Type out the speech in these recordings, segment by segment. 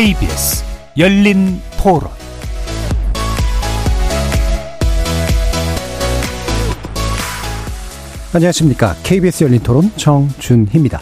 KBS 열린 토론 안녕하십니까. KBS 열린 토론 정준희입니다.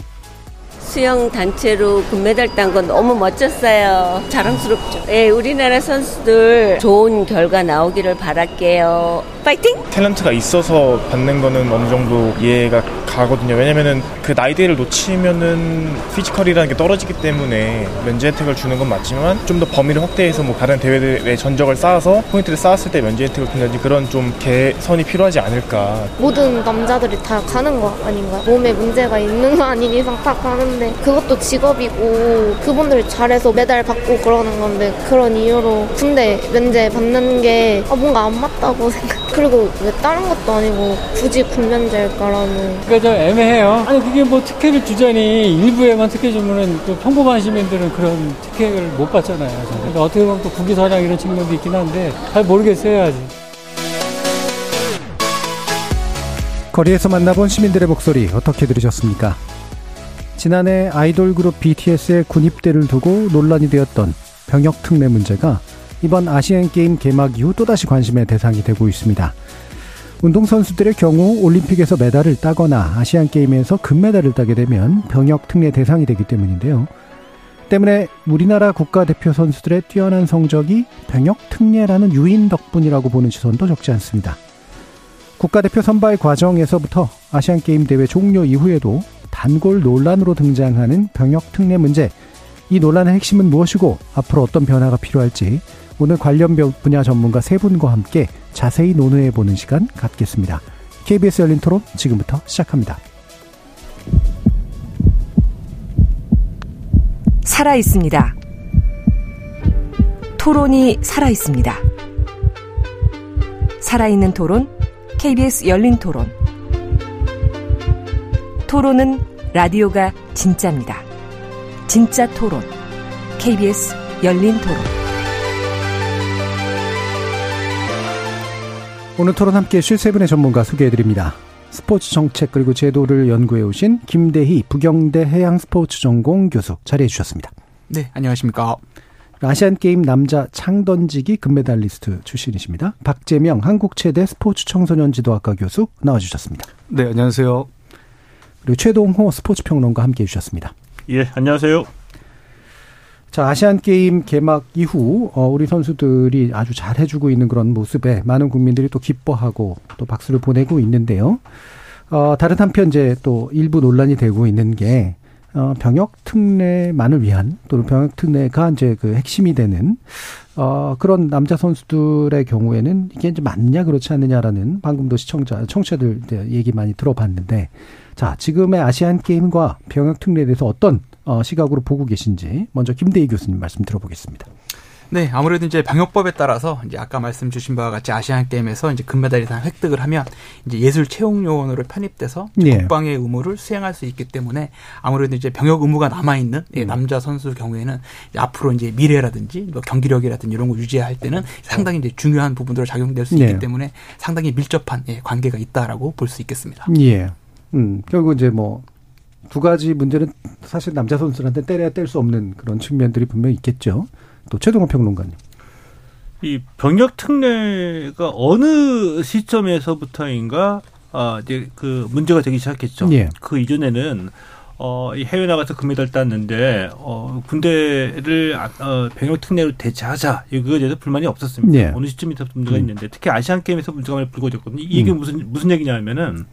수영 단체로 금메달 딴 건 너무 멋졌어요. 자랑스럽죠. 예, 우리나라 선수들 좋은 결과 나오기를 바랄게요. 파이팅! 탤런트가 있어서 받는 거는 어느 정도 이해가 가거든요. 왜냐면은 그 나이대를 놓치면은 physical이라는 게 떨어지기 때문에 면제 혜택을 주는 건 맞지만 좀 더 범위를 확대해서 뭐 다른 대회들의 전적을 쌓아서 포인트를 쌓았을 때 면제 혜택을 준다든지 그런 좀 개선이 필요하지 않을까. 모든 남자들이 다 가는 거 아닌가요? 몸에 문제가 있는 거 아닌 이상 다 가는데 그것도 직업이고 그분들 잘해서 메달 받고 그러는 건데 그런 이유로 군대 면제 받는 게 아, 뭔가 안 맞다고 생각. 그리고 왜 다른 것도 아니고 굳이 군면제일까라는. 그러니까 좀 애매해요. 아니 그게 뭐 특혜를 주자니 일부에만 특혜 주면은 또 평범한 시민들은 그런 특혜를 못 받잖아요. 그러니까 어떻게 보면 또 국기사랑 이런 측면도 있긴 한데 잘 모르겠어요 아직. 거리에서 만나본 시민들의 목소리 어떻게 들으셨습니까? 지난해 아이돌 그룹 BTS의 군입대를 두고 논란이 되었던 병역 특례 문제가 이번 아시안 게임 개막 이후 또다시 관심의 대상이 되고 있습니다. 운동선수들의 경우 올림픽에서 메달을 따거나 아시안 게임에서 금메달을 따게 되면 병역 특례 대상이 되기 때문인데요. 때문에 우리나라 국가대표 선수들의 뛰어난 성적이 병역 특례라는 유인 덕분이라고 보는 시선도 적지 않습니다. 국가대표 선발 과정에서부터 아시안 게임 대회 종료 이후에도 단골 논란으로 등장하는 병역 특례 문제. 이 논란의 핵심은 무엇이고 앞으로 어떤 변화가 필요할지 오늘 관련 분야 전문가 세 분과 함께 자세히 논의해 보는 시간 갖겠습니다. KBS 열린 토론 지금부터 시작합니다. 살아 있습니다. 토론이 살아 있습니다. 살아있는 토론, KBS 열린 토론. 토론은 라디오가 진짜입니다. 진짜 토론, KBS 열린 토론. 오늘 토론 함께 쉴세 분의 전문가 소개해드립니다. 스포츠 정책 그리고 제도를 연구해 오신 김대희 부경대 해양 스포츠 전공 교수 자리해 주셨습니다. 네, 안녕하십니까. 아시안 게임 남자 창던지기 금메달리스트 출신이십니다. 박재명 한국체대 스포츠 청소년 지도학과 교수 나와 주셨습니다. 네, 안녕하세요. 그리고 최동호 스포츠 평론가 함께 해 주셨습니다. 예, 안녕하세요. 자, 아시안 게임 개막 이후 어, 우리 선수들이 아주 잘 해주고 있는 그런 모습에 많은 국민들이 또 기뻐하고 또 박수를 보내고 있는데요. 어, 다른 한편 이제 또 일부 논란이 되고 있는 게 어, 병역 특례만을 위한 또는 병역 특례가 이제 그 핵심이 되는 어, 그런 남자 선수들의 경우에는 이게 이제 맞냐 그렇지 않느냐라는 방금도 시청자 청취자들 얘기 많이 들어봤는데 자 지금의 아시안 게임과 병역 특례에 대해서 어떤 어, 시각으로 보고 계신지 먼저 김대희 교수님 말씀 들어보겠습니다. 네, 아무래도 이제 방역법에 따라서 이제 아까 말씀 주신 바와 같이 아시안 게임에서 이제 금메달 이상 획득을 하면 이제 예술 채용 요원으로 편입돼서 예. 국방의 의무를 수행할 수 있기 때문에 아무래도 이제 병역 의무가 남아 있는 음. 남자 선수 경우에는 이제 앞으로 이제 미래라든지 뭐 경기력이라든지 이런 걸 유지할 때는 상당히 이제 중요한 부분으로 작용될 수 있기 예. 때문에 상당히 밀접한 예, 관계가 있다라고 볼 수 있겠습니다. 예. 음, 결국 이제 뭐 두 가지 문제는 사실 남자 선수한테 때려야 뗄 수 없는 그런 측면들이 분명히 있겠죠. 또 최동호 평론가님. 이 병역 특례가 어느 시점에서부터인가 아 이제 그 문제가 되기 시작했죠. 예. 그 이전에는 어, 이 해외 나가서 금메달 땄는데, 어, 군대를, 아, 어, 병역 특례로 대체하자. 이거에 대해서 불만이 없었습니다. 예. 어느 시점부터 문제가 음. 있는데, 특히 아시안 게임에서 문제가 많이 불거졌거든요. 이게 음. 무슨, 무슨 얘기냐면은,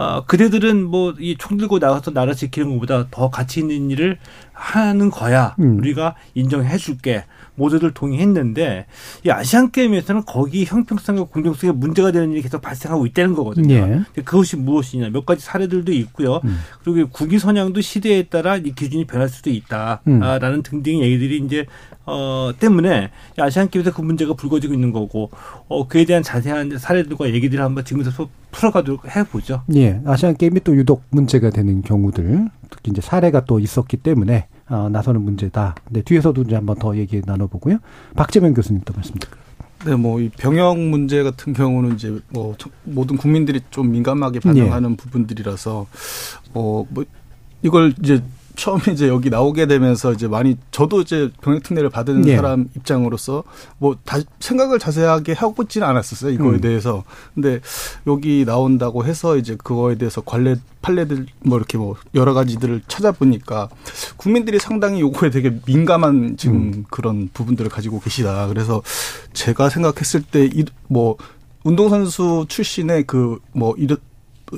어, 그대들은 뭐 이 총 들고 나가서 나라 지키는 것보다 더 가치 있는 일을 하는 거야. 음. 우리가 인정해 줄게. 모두들 동의했는데 이 아시안 게임에서는 거기 형평성과 공정성에 문제가 되는 일이 계속 발생하고 있다는 거거든요. 예. 그것이 무엇이냐 몇 가지 사례들도 있고요. 음. 그리고 국위 선양도 시대에 따라 이 기준이 변할 수도 있다라는 음. 등등의 얘기들이 이제 어 때문에 아시안 게임에서 그 문제가 불거지고 있는 거고 어 그에 대한 자세한 사례들과 얘기들을 한번 지금부터 풀어가도록 해보죠. 예, 아시안 게임이 또 유독 문제가 되는 경우들 특히 이제 사례가 또 있었기 때문에 어, 나서는 문제다. 근데 뒤에서도 이제 한번 더 얘기 나눠보고요. 박재명 교수님도 말씀 드릴까요? 네, 뭐, 이 병역 문제 같은 경우는 이제 뭐, 모든 국민들이 좀 민감하게 반응하는 예. 부분들이라서, 어, 뭐, 이걸 이제 처음에 이제 여기 나오게 되면서 이제 많이 저도 이제 병역 특례를 받은 예. 사람 입장으로서 뭐 다 생각을 자세하게 하고 있지는 않았었어요 이거에 음. 대해서 근데 여기 나온다고 해서 이제 그거에 대해서 관례 판례들 뭐 이렇게 뭐 여러 가지들을 찾아보니까 국민들이 상당히 요거에 되게 민감한 지금 음. 그런 부분들을 가지고 계시다 그래서 제가 생각했을 때 이 뭐 운동선수 출신의 그 뭐 이런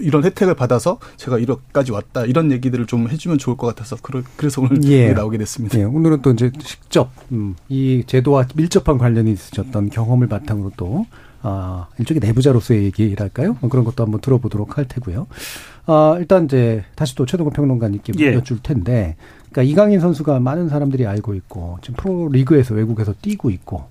이런 혜택을 받아서 제가 이렇게까지 왔다 이런 얘기들을 좀 해주면 좋을 것 같아서 그래서 오늘 예. 나오게 됐습니다. 예. 오늘은 또 이제 직접 음, 이 제도와 밀접한 관련이 있으셨던 경험을 바탕으로 또 아, 일종의 내부자로서의 얘기랄까요? 뭐 그런 것도 한번 들어보도록 할 테고요. 아, 일단 이제 다시 또 최동근 평론가님께 예. 여쭐 텐데, 그러니까 이강인 선수가 많은 사람들이 알고 있고 지금 프로 리그에서 외국에서 뛰고 있고,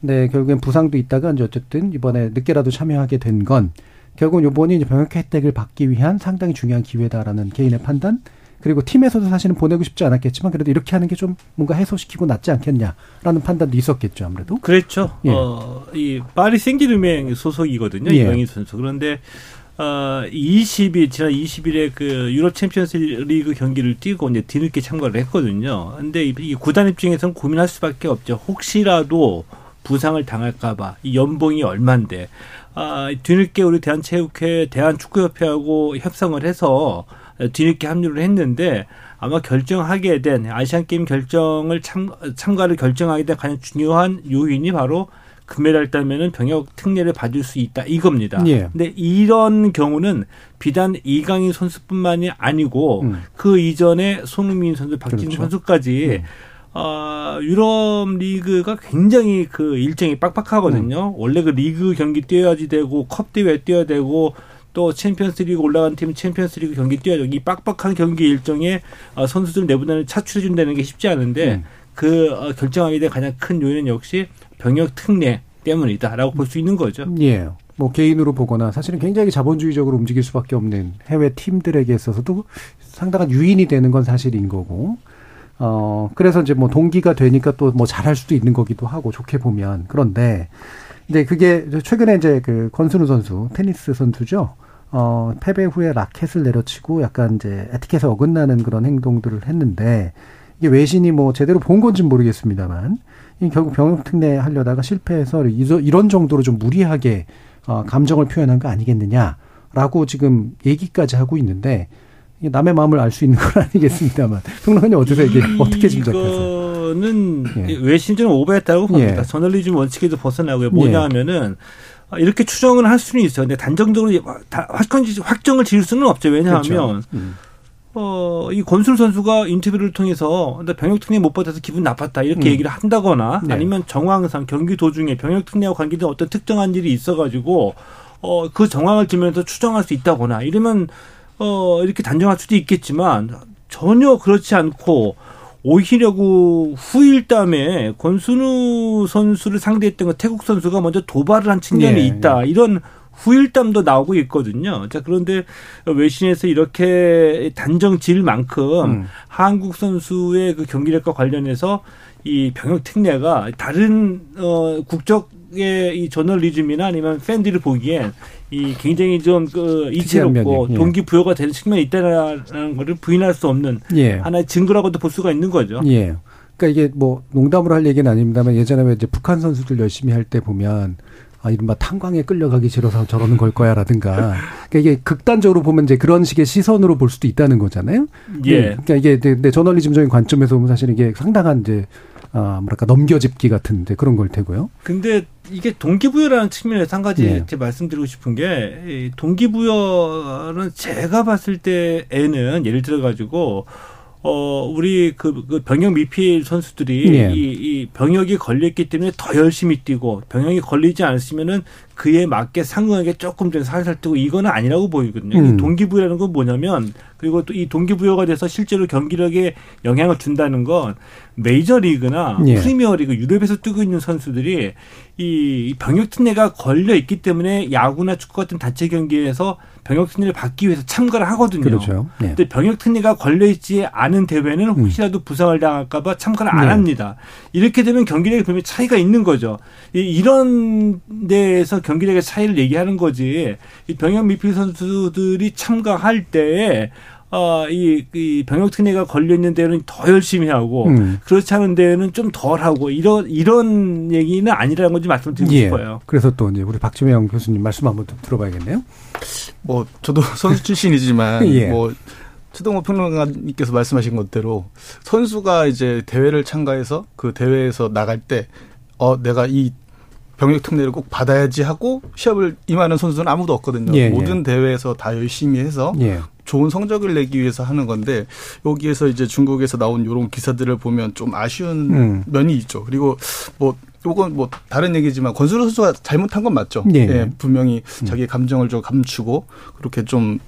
근데 결국엔 부상도 있다가 이제 어쨌든 이번에 늦게라도 참여하게 된 건 결국은 요번이 병역 혜택을 받기 위한 상당히 중요한 기회다라는 개인의 판단 그리고 팀에서도 사실은 보내고 싶지 않았겠지만 그래도 이렇게 하는 게 좀 뭔가 해소시키고 낫지 않겠냐라는 판단도 있었겠죠 아무래도. 그렇죠. 예. 어, 이 파리 생제르맹 소속이거든요 예. 이강인 선수. 그런데 어, 20일 지난 20일에 그 유럽 챔피언스 리그 경기를 뛰고 이제 뒤늦게 참가를 했거든요. 근데 이, 이 구단 입장에서는 고민할 수밖에 없죠. 혹시라도 부상을 당할까봐 이 연봉이 얼만데 아, 뒤늦게 우리 대한체육회, 대한축구협회하고 협상을 해서 뒤늦게 합류를 했는데 아마 결정하게 된 아시안 게임 결정을 참, 참가를 결정하게 된 가장 중요한 요인이 바로 금메달 따면은 병역 특례를 받을 수 있다 이겁니다. 예. 근데 이런 경우는 비단 이강인 선수뿐만이 아니고 음. 그 이전에 손흥민 선수, 박진우 그렇죠. 선수까지 음. 어, 유럽 리그가 굉장히 그 일정이 빡빡하거든요. 음. 원래 그 리그 경기 뛰어야지 되고 컵 대회 뛰어야 되고 또 챔피언스 리그 올라간 팀 챔피언스 리그 경기 뛰어야 되고 이 빡빡한 경기 일정에 어, 선수들 내보내는 차출해 준다는 게 쉽지 않은데 음. 그 어, 결정하게 된 가장 큰 요인은 역시 병역 특례 때문이다라고 볼 수 있는 거죠. 예. 뭐 개인으로 보거나 사실은 굉장히 자본주의적으로 움직일 수밖에 없는 해외 팀들에게 있어서도 상당한 유인이 되는 건 사실인 거고 어, 그래서 이제 뭐 동기가 되니까 또 뭐 잘할 수도 있는 거기도 하고 좋게 보면. 그런데 이제 그게 최근에 이제 그 권순우 선수, 테니스 선수죠. 어, 패배 후에 라켓을 내려치고 약간 이제 에티켓에 어긋나는 그런 행동들을 했는데 이게 외신이 뭐 제대로 본 건지는 모르겠습니다만 이 결국 병역 특례 하려다가 실패해서 이런 정도로 좀 무리하게 어, 감정을 표현한 거 아니겠느냐라고 지금 얘기까지 하고 있는데 남의 마음을 알 수 있는 건 아니겠습니다만 평론가님 어디서 이게 어떻게 짐작하세요? 이거는 예. 외신적으로 오버했다고 봅니다. 예. 저널리즘 원칙에도 벗어나고요. 뭐냐 하면은 예. 이렇게 추정을 할 수는 있어요. 근데 단정적으로 확정을 지을 수는 없죠. 왜냐하면 그렇죠. 음. 어, 이 권술 선수가 인터뷰를 통해서 병역 특례 못 받아서 기분 나빴다 이렇게 음. 얘기를 한다거나 네. 아니면 정황상 경기 도중에 병역 특례와 관계된 어떤 특정한 일이 있어가지고 어, 그 정황을 들면서 추정할 수 있다거나 이러면 어, 이렇게 단정할 수도 있겠지만 전혀 그렇지 않고 오히려 그 후일담에 권순우 선수를 상대했던 그 태국 선수가 먼저 도발을 한 측면이 네, 있다. 네. 이런 후일담도 나오고 있거든요. 자, 그런데 외신에서 이렇게 단정 지을 만큼 음. 한국 선수의 그 경기력과 관련해서 이 병역 특례가 다른 어 국적의 이 저널리즘이나 아니면 팬들을 보기엔 이 굉장히 좀 그 이채롭고 예. 동기부여가 되는 측면이 있다는 것을 부인할 수 없는 예. 하나의 증거라고도 볼 수가 있는 거죠. 예. 그러니까 이게 뭐 농담으로 할 얘기는 아닙니다만 예전에 왜 이제 북한 선수들 열심히 할 때 보면 아, 이른바 탄광에 끌려가기 싫어서 저러는 걸 거야 라든가. 그러니까 이게 극단적으로 보면 이제 그런 식의 시선으로 볼 수도 있다는 거잖아요. 예. 그러니까 이게 내 저널리즘적인 관점에서 보면 사실 이게 상당한 이제 아, 뭐랄까 넘겨짚기 같은 이제 그런 걸 테고요. 근데 이게 동기부여라는 측면에서 한 가지 예. 말씀드리고 싶은 게 동기부여는 제가 봤을 때에는 예를 들어 가지고 어, 우리 그, 그 병역 미필 선수들이 예. 이, 이 병역이 걸렸기 때문에 더 열심히 뛰고 병역이 걸리지 않았으면은 그에 맞게 상응하게 조금 좀 살살 뛰고 이거는 아니라고 보이거든요. 음. 동기부여라는 건 뭐냐면 그리고 또 이 동기부여가 돼서 실제로 경기력에 영향을 준다는 건 메이저리그나 예. 프리미어리그 유럽에서 뛰고 있는 선수들이 이 병역 특례가 걸려 있기 때문에 야구나 축구 같은 단체 경기에서 병역 특례를 받기 위해서 참가를 하거든요. 그렇죠. 네. 근데 병역 특례가 걸려 있지 않은 대회는 음. 혹시라도 부상을 당할까 봐 참가를 안 네. 합니다. 이렇게 되면 경기력에 분명히 차이가 있는 거죠. 이 런 데에서 경기력의 차이를 얘기하는 거지. 이 병역 미필 선수들이 참가할 때에 어, 이, 이 병역 특례가 걸려 있는 데는 더 열심히 하고 음. 그렇지 않은 데는 좀 덜 하고 이런 이런 얘기는 아니라는 건지 말씀드리고 예. 싶어요. 그래서 또 이제 우리 박지명 교수님 말씀 한번 들어봐야겠네요. 뭐 저도 선수 출신이지만 예. 뭐 최동호 평론가님께서 말씀하신 것대로 선수가 이제 대회를 참가해서 그 대회에서 나갈 때 어 내가 이 병역 특례를 꼭 받아야지 하고 시합을 임하는 선수는 아무도 없거든요. 예, 예. 모든 예. 대회에서 다 열심히 해서 예. 좋은 성적을 내기 위해서 하는 건데 여기에서 이제 중국에서 나온 이런 기사들을 보면 좀 아쉬운 음. 면이 있죠. 그리고 뭐 요건 뭐 다른 얘기지만 권수로 선수가 잘못한 건 맞죠. 예. 예 분명히 음. 자기 감정을 좀 감추고 그렇게 좀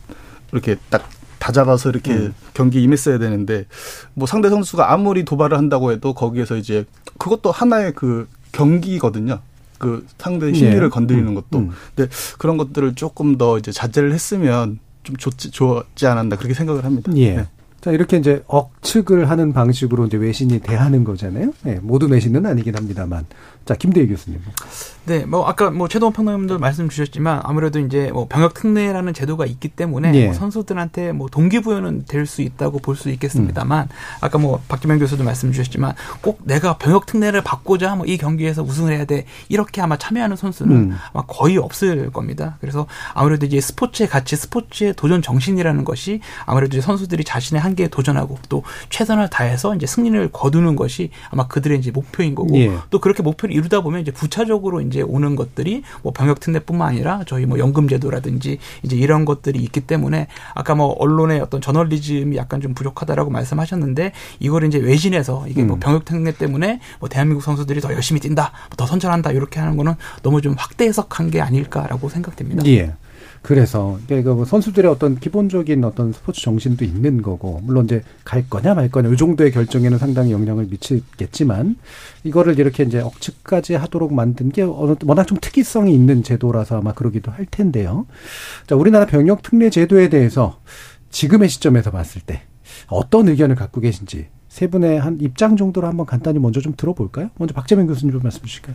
이렇게 딱 다잡아서 이렇게 음. 경기 임했어야 되는데 뭐 상대 선수가 아무리 도발을 한다고 해도 거기에서 이제 그것도 하나의 그 경기거든요. 그 상대의 심리를 예. 건드리는 음. 것도. 음. 근데 그런 것들을 조금 더 이제 자제를 했으면 좀 좋지, 좋지 않았나 그렇게 생각을 합니다. 예. 네. 자, 이렇게 이제 억측을 하는 방식으로 이제 외신이 대하는 거잖아요. 네, 모두 외신은 아니긴 합니다만. 자, 김대희 교수님. 네, 뭐 아까 뭐 최동원 평론님도 말씀 주셨지만 아무래도 이제 뭐 병역 특례라는 제도가 있기 때문에 예. 뭐 선수들한테 뭐 동기부여는 될 수 있다고 볼 수 있겠습니다만 음. 아까 뭐 박기명 교수도 말씀 주셨지만 꼭 내가 병역 특례를 받고자 뭐 이 경기에서 우승을 해야 돼 이렇게 아마 참여하는 선수는 음. 아마 거의 없을 겁니다. 그래서 아무래도 이제 스포츠의 가치, 스포츠의 도전 정신이라는 것이 아무래도 이제 선수들이 자신의 한계에 도전하고 또 최선을 다해서 이제 승리를 거두는 것이 아마 그들의 이제 목표인 거고 예. 또 그렇게 목표를 이루다 보면 이제 부차적으로 이제 오는 것들이 뭐 병역 특례뿐만 아니라 저희 뭐 연금 제도라든지 이제 이런 것들이 있기 때문에 아까 뭐 언론의 어떤 저널리즘이 약간 좀 부족하다라고 말씀하셨는데 이걸 이제 외신에서 이게 뭐 음. 뭐 병역 특례 때문에 뭐 대한민국 선수들이 더 열심히 뛴다, 더 선전한다 이렇게 하는 거는 너무 좀 확대 해석한 게 아닐까라고 생각됩니다. 예. 그래서 그러니까 뭐 선수들의 어떤 기본적인 어떤 스포츠 정신도 있는 거고 물론 이제 갈 거냐 말 거냐 이 정도의 결정에는 상당히 영향을 미치겠지만 이거를 이렇게 이제 억측까지 하도록 만든 게 워낙 좀 특이성이 있는 제도라서 아마 그러기도 할 텐데요. 자, 우리나라 병역 특례 제도에 대해서 지금의 시점에서 봤을 때 어떤 의견을 갖고 계신지 세 분의 한 입장 정도로 한번 간단히 먼저 좀 들어볼까요? 먼저 박재민 교수님 좀 말씀 주실까요?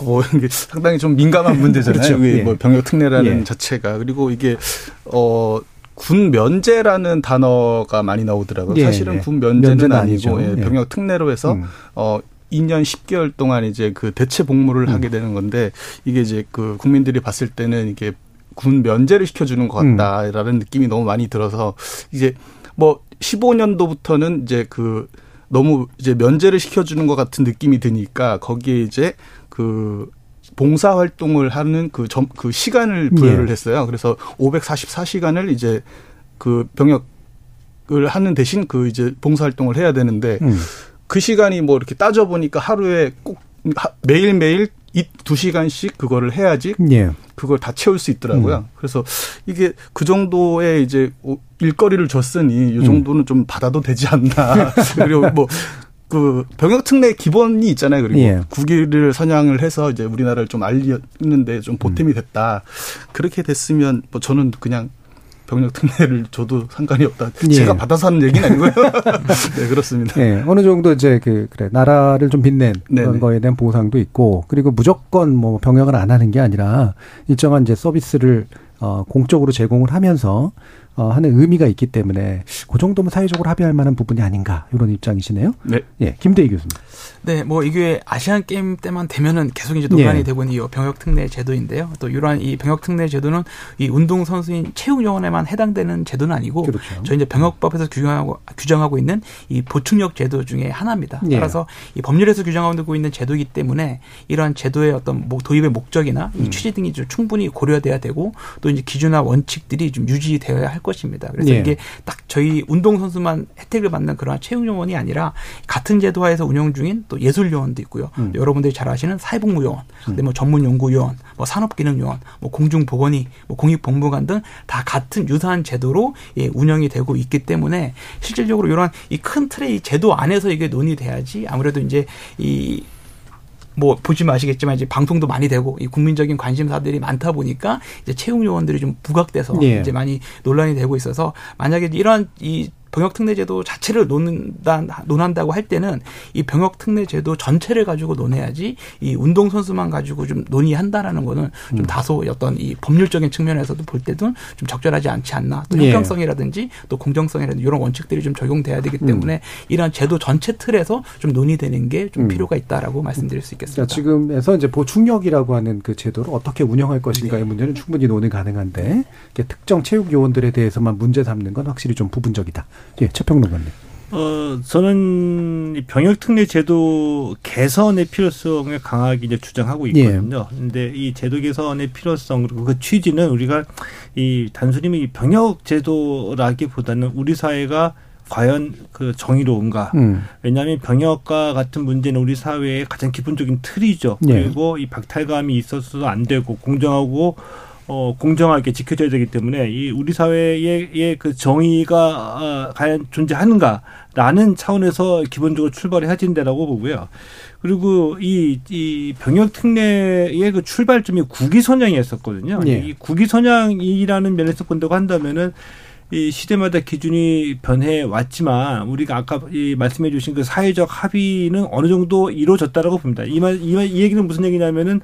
어, 이게 상당히 좀 민감한 문제잖아요. 그렇죠. 예. 뭐 병역 특례라는 예. 자체가 그리고 이게 어. 군 면제라는 단어가 많이 나오더라고요. 예, 사실은 예. 군 면제는 아니고 예, 예. 병역 특례로 해서 음. 어 2년 10개월 동안 이제 그 대체 복무를 음. 하게 되는 건데 이게 이제 그 국민들이 봤을 때는 이게 군 면제를 시켜주는 것 같다라는 음. 느낌이 너무 많이 들어서 이제 뭐 15년도부터는 이제 그 너무 이제 면제를 시켜주는 것 같은 느낌이 드니까 거기에 이제 그 봉사 활동을 하는 그 점, 그 시간을 부여를 예. 했어요. 그래서 544시간을 이제 그 병역을 하는 대신 그 이제 봉사 활동을 해야 되는데 음. 그 시간이 뭐 이렇게 따져 보니까 하루에 꼭 매일 매일 이 두 시간씩 그거를 해야지 예. 그걸 다 채울 수 있더라고요. 음. 그래서 이게 그 정도의 이제 일거리를 줬으니 이 음. 정도는 음. 좀 받아도 되지 않나. 그리고 뭐 그 병역 특례 기본이 있잖아요. 그리고 예. 국위를 선양을 해서 이제 우리나라를 좀 알리는데 좀 보탬이 됐다. 그렇게 됐으면 뭐 저는 그냥 병역 특례를 줘도 상관이 없다. 예. 제가 받아서 하는 얘기는 아니고요. 네, 그렇습니다. 예, 어느 정도 이제 그, 그래, 나라를 좀 빛낸 네네. 그런 거에 대한 보상도 있고, 그리고 무조건 뭐 병역을 안 하는 게 아니라 일정한 이제 서비스를 어, 공적으로 제공을 하면서 어, 하는 의미가 있기 때문에 그 정도면 사회적으로 합의할 만한 부분이 아닌가 이런 입장이시네요. 네. 예, 김대희 교수님. 네, 뭐 이게 아시안 게임 때만 되면은 계속 이제 논란이 예. 되고 있는 이 병역 특례 제도인데요. 또 이러한 이 병역 특례 제도는 이 운동 선수인 체육 요원에만 해당되는 제도는 아니고 그렇죠. 저희 이제 병역법에서 규정하고 규정하고 있는 이 보충력 제도 중에 하나입니다. 예. 따라서 이 법률에서 규정하고 있는 제도이기 때문에 이러한 제도의 어떤 뭐 도입의 목적이나 이 음. 취지 등이 좀 충분히 고려돼야 되고 또 이제 기준과 원칙들이 좀 유지되어야 할 것 입니다. 그래서 예. 이게 딱 저희 운동 선수만 혜택을 받는 그러한 체육 요원이 아니라 같은 제도하에서 운영 중인 또 예술 요원도 있고요. 음. 여러분들이 잘 아시는 사회복무 요원, 음. 뭐 전문 연구 요원, 뭐 산업기능 요원, 뭐 공중보건이, 뭐 공익법무관 등 다 같은 유사한 제도로 예, 운영이 되고 있기 때문에 실질적으로 이런 이 큰 틀의 이 제도 안에서 이게 논의돼야지 아무래도 이제 이 뭐 보시면 아시겠지만 이제 방송도 많이 되고 이 국민적인 관심사들이 많다 보니까 이제 채용 요원들이 좀 부각돼서 예. 이제 많이 논란이 되고 있어서 만약에 이런 이 병역 특례 제도 자체를 논다 논한다고 할 때는 이 병역 특례 제도 전체를 가지고 논해야지 이 운동 선수만 가지고 좀 논의한다라는 거는 좀 음. 다소 어떤 이 법률적인 측면에서도 볼 때도 좀 적절하지 않지 않나. 또 예. 형평성이라든지 또 공정성이라든지 이런 원칙들이 좀 적용돼야 되기 때문에 음. 이러한 제도 전체 틀에서 좀 논의되는 게좀 음. 필요가 있다라고 말씀드릴 수 있겠습니다. 자, 지금에서 이제 보충력이라고 하는 그 제도를 어떻게 운영할 것인가의 네. 문제는 충분히 논의 가능한데 특정 체육 요원들에 대해서만 문제 삼는 건 확실히 좀 부분적이다. 예, 최평론가님. 어, 저는 병역 특례 제도 개선의 필요성을 강하게 이제 주장하고 예. 있거든요. 예. 근데 이 제도 개선의 필요성 그리고 그 취지는 우리가 이 단순히 병역 제도라기보다는 우리 사회가 과연 그 정의로운가? 음. 왜냐하면 병역과 같은 문제는 우리 사회의 가장 기본적인 틀이죠. 예. 그리고 이 박탈감이 있어서도 안 되고 공정하고 어, 공정하게 지켜져야 되기 때문에 이 우리 사회의 그 정의가 어, 과연 존재하는가라는 차원에서 기본적으로 출발해야 된다라고 보고요. 그리고 이, 이 병역 특례의 그 출발점이 국위 선양이었었거든요. 예. 이 국위 선양이라는 면에서 본다고 한다면은 이 시대마다 기준이 변해 왔지만 우리가 아까 이 말씀해 주신 그 사회적 합의는 어느 정도 이루어졌다라고 봅니다. 이 말, 이, 말, 이 얘기는 무슨 얘기냐면은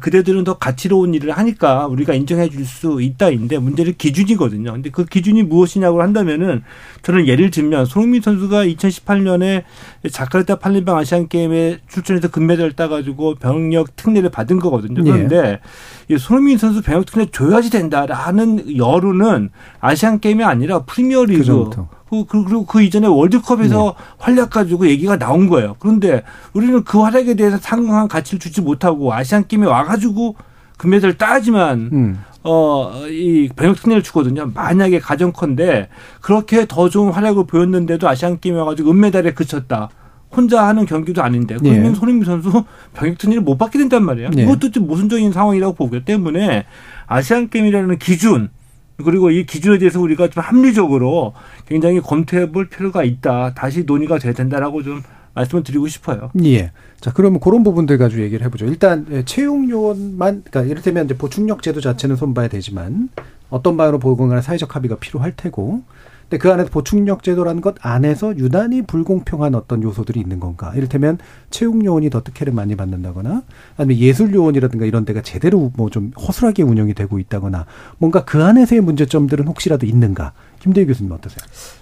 그대들은 더 가치로운 일을 하니까 우리가 인정해 줄 수 있다인데 문제는 기준이거든요. 근데 그 기준이 무엇이냐고 한다면은 저는 예를 들면 손흥민 선수가 2018년에 자카르타 팔림방 아시안 게임에 출전해서 금메달을 따가지고 병역 특례를 받은 거거든요. 그런데 예. 이 손흥민 선수 병역 특례 줘야지 된다라는 여론은 아시안 게임이 아니라 프리미어리그 그, 그, 그리고 그 이전에 월드컵에서 네. 활약 가지고 얘기가 나온 거예요. 그런데 우리는 그 활약에 대해서 상당한 가치를 주지 못하고 아시안 게임에 와가지고 금메달을 따지만 음. 어, 이 병역 특례를 주거든요. 만약에 가정컨대 그렇게 더 좋은 활약을 보였는데도 아시안 게임에 와가지고 은메달에 그쳤다. 혼자 하는 경기도 아닌데 그러면 예. 손흥민 선수 병역 특례를 못 받게 된단 말이에요. 예. 이것도 좀 모순적인 상황이라고 보기 때문에 아시안 게임이라는 기준 그리고 이 기준에 대해서 우리가 좀 합리적으로 굉장히 검토해 볼 필요가 있다. 다시 논의가 돼야 된다라고 좀 말씀을 드리고 싶어요. 예. 자, 그러면 그런 부분들 가지고 얘기를 해보죠. 일단 예, 채용 요원만, 그러니까 이를테면 이제 보충력 제도 자체는 손봐야 되지만 어떤 방으로 보건간에 사회적 합의가 필요할 테고 근데 그 안에서 보충력 제도라는 것 안에서 유난히 불공평한 어떤 요소들이 있는 건가? 이를테면 채용 요원이 더 특혜를 많이 받는다거나 아니면 예술 요원이라든가 이런 데가 제대로 뭐 좀 허술하게 운영이 되고 있다거나 뭔가 그 안에서의 문제점들은 혹시라도 있는가? 김대희 교수님 어떠세요?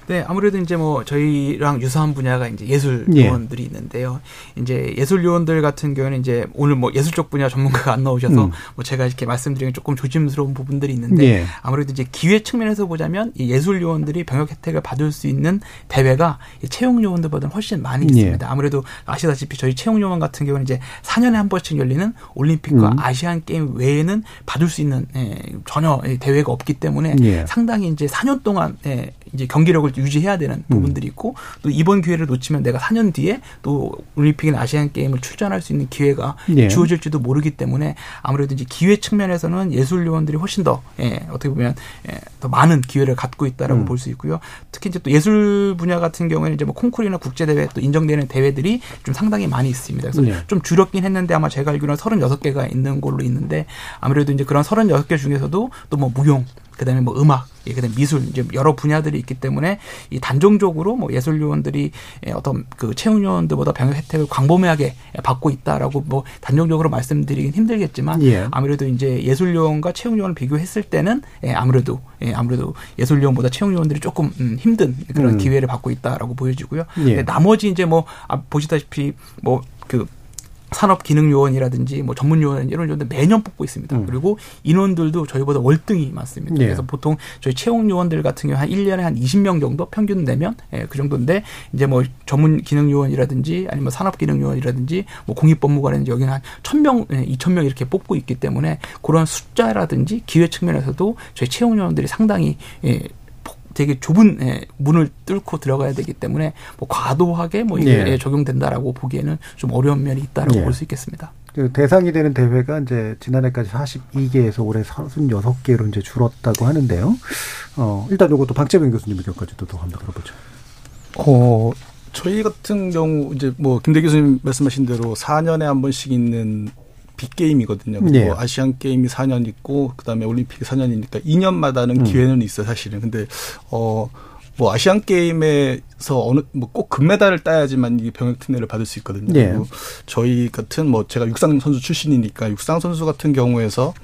네, 아무래도 이제 뭐 저희랑 유사한 분야가 이제 예술 예. 요원들이 예. 있는데요. 이제 예술 요원들 같은 경우는 이제 오늘 뭐 예술적 분야 전문가가 안 나오셔서 음. 뭐 제가 이렇게 말씀드리는 조금 조심스러운 부분들이 있는데 예. 아무래도 이제 기회 측면에서 보자면 이 예술 요원들이 병역 혜택을 받을 수 있는 대회가 채용 요원들보다는 훨씬 많이 예. 있습니다. 예. 아무래도 아시다시피 저희 채용 요원 같은 경우는 이제 4년에 한 번씩 열리는 올림픽과 음. 아시안 게임 외에는 받을 수 있는 예, 전혀 대회가 없기 때문에 예. 상당히 이제 4년 동안 예, 이제 경기력을 유지해야 되는 음. 부분들이 있고 또 이번 기회를 놓치면 내가 4년 뒤에 또 올림픽이나 아시안 게임을 출전할 수 있는 기회가 예. 주어질지도 모르기 때문에 아무래도 이제 기회 측면에서는 예술 요원들이 훨씬 더 예, 어떻게 보면 예, 더 많은 기회를 갖고 있다라고 음. 볼수 있고요. 특히 이제 또 예술 분야 같은 경우에는 이제 뭐 콩쿠르나 국제 대회 또 인정되는 대회들이 좀 상당히 많이 있습니다. 그래서 예. 좀 줄었긴 했는데 아마 제가 알기로는 36개가 있는 걸로 있는데 아무래도 이제 그런 36개 중에서도 또 뭐 무용 그다음에 뭐 음악, 예, 그다음에 미술 이제 여러 분야들이 있기 때문에 이 단종적으로 뭐 예술 요원들이 예, 어떤 그 채용 요원들보다 병역 혜택을 광범위하게 받고 있다라고 뭐 단정적으로 말씀드리긴 힘들겠지만 예. 아무래도 이제 예술 요원과 채용 요원을 비교했을 때는 예, 아무래도 예, 아무래도 예술 요원보다 채용 요원들이 조금 음, 힘든 그런 음. 기회를 받고 있다라고 보여지고요. 예. 나머지 이제 뭐 아, 보시다시피 뭐그 산업기능요원이라든지 뭐 전문요원 이런 요원들 매년 뽑고 있습니다. 음. 그리고 인원들도 저희보다 월등히 많습니다. 네. 그래서 보통 저희 채용요원들 같은 경우 한 1년에 한 20명 정도 평균 내면 예, 그 정도인데 이제 뭐 전문기능요원이라든지 아니면 산업기능요원이라든지 뭐 공익법무관이라든지 여기는 한 1000명, 예, 2000명 이렇게 뽑고 있기 때문에 그런 숫자라든지 기회 측면에서도 저희 채용요원들이 상당히 예, 되게 좁은 예, 문을 뚫고 들어가야 되기 때문에 뭐 과도하게 뭐 이게 네. 적용된다라고 보기에는 좀 어려운 면이 있다라고 네. 볼수 있겠습니다. 그 대상이 되는 대회가 이제 지난해까지 42개에서 올해 36개로 이제 줄었다고 하는데요. 어, 일단 이것도 박재병 교수님 의견까지도 더 한번 들어보죠. 어, 저희 같은 경우 이제 뭐 김대 교수님 말씀하신 대로 4년에 한 번씩 있는 빅게임이거든요. 네. 아시안 게임이 4년 있고 그다음에 올림픽이 4년이니까 2년마다는 음. 기회는 있어 요 사실은. 근데 어 뭐 아시안 게임에서 어느 뭐 꼭 금메달을 따야지만 이 병역 특례를 받을 수 있거든요. 예. 그리고 저희 같은 뭐 제가 육상 선수 출신이니까 육상 선수 같은 경우에서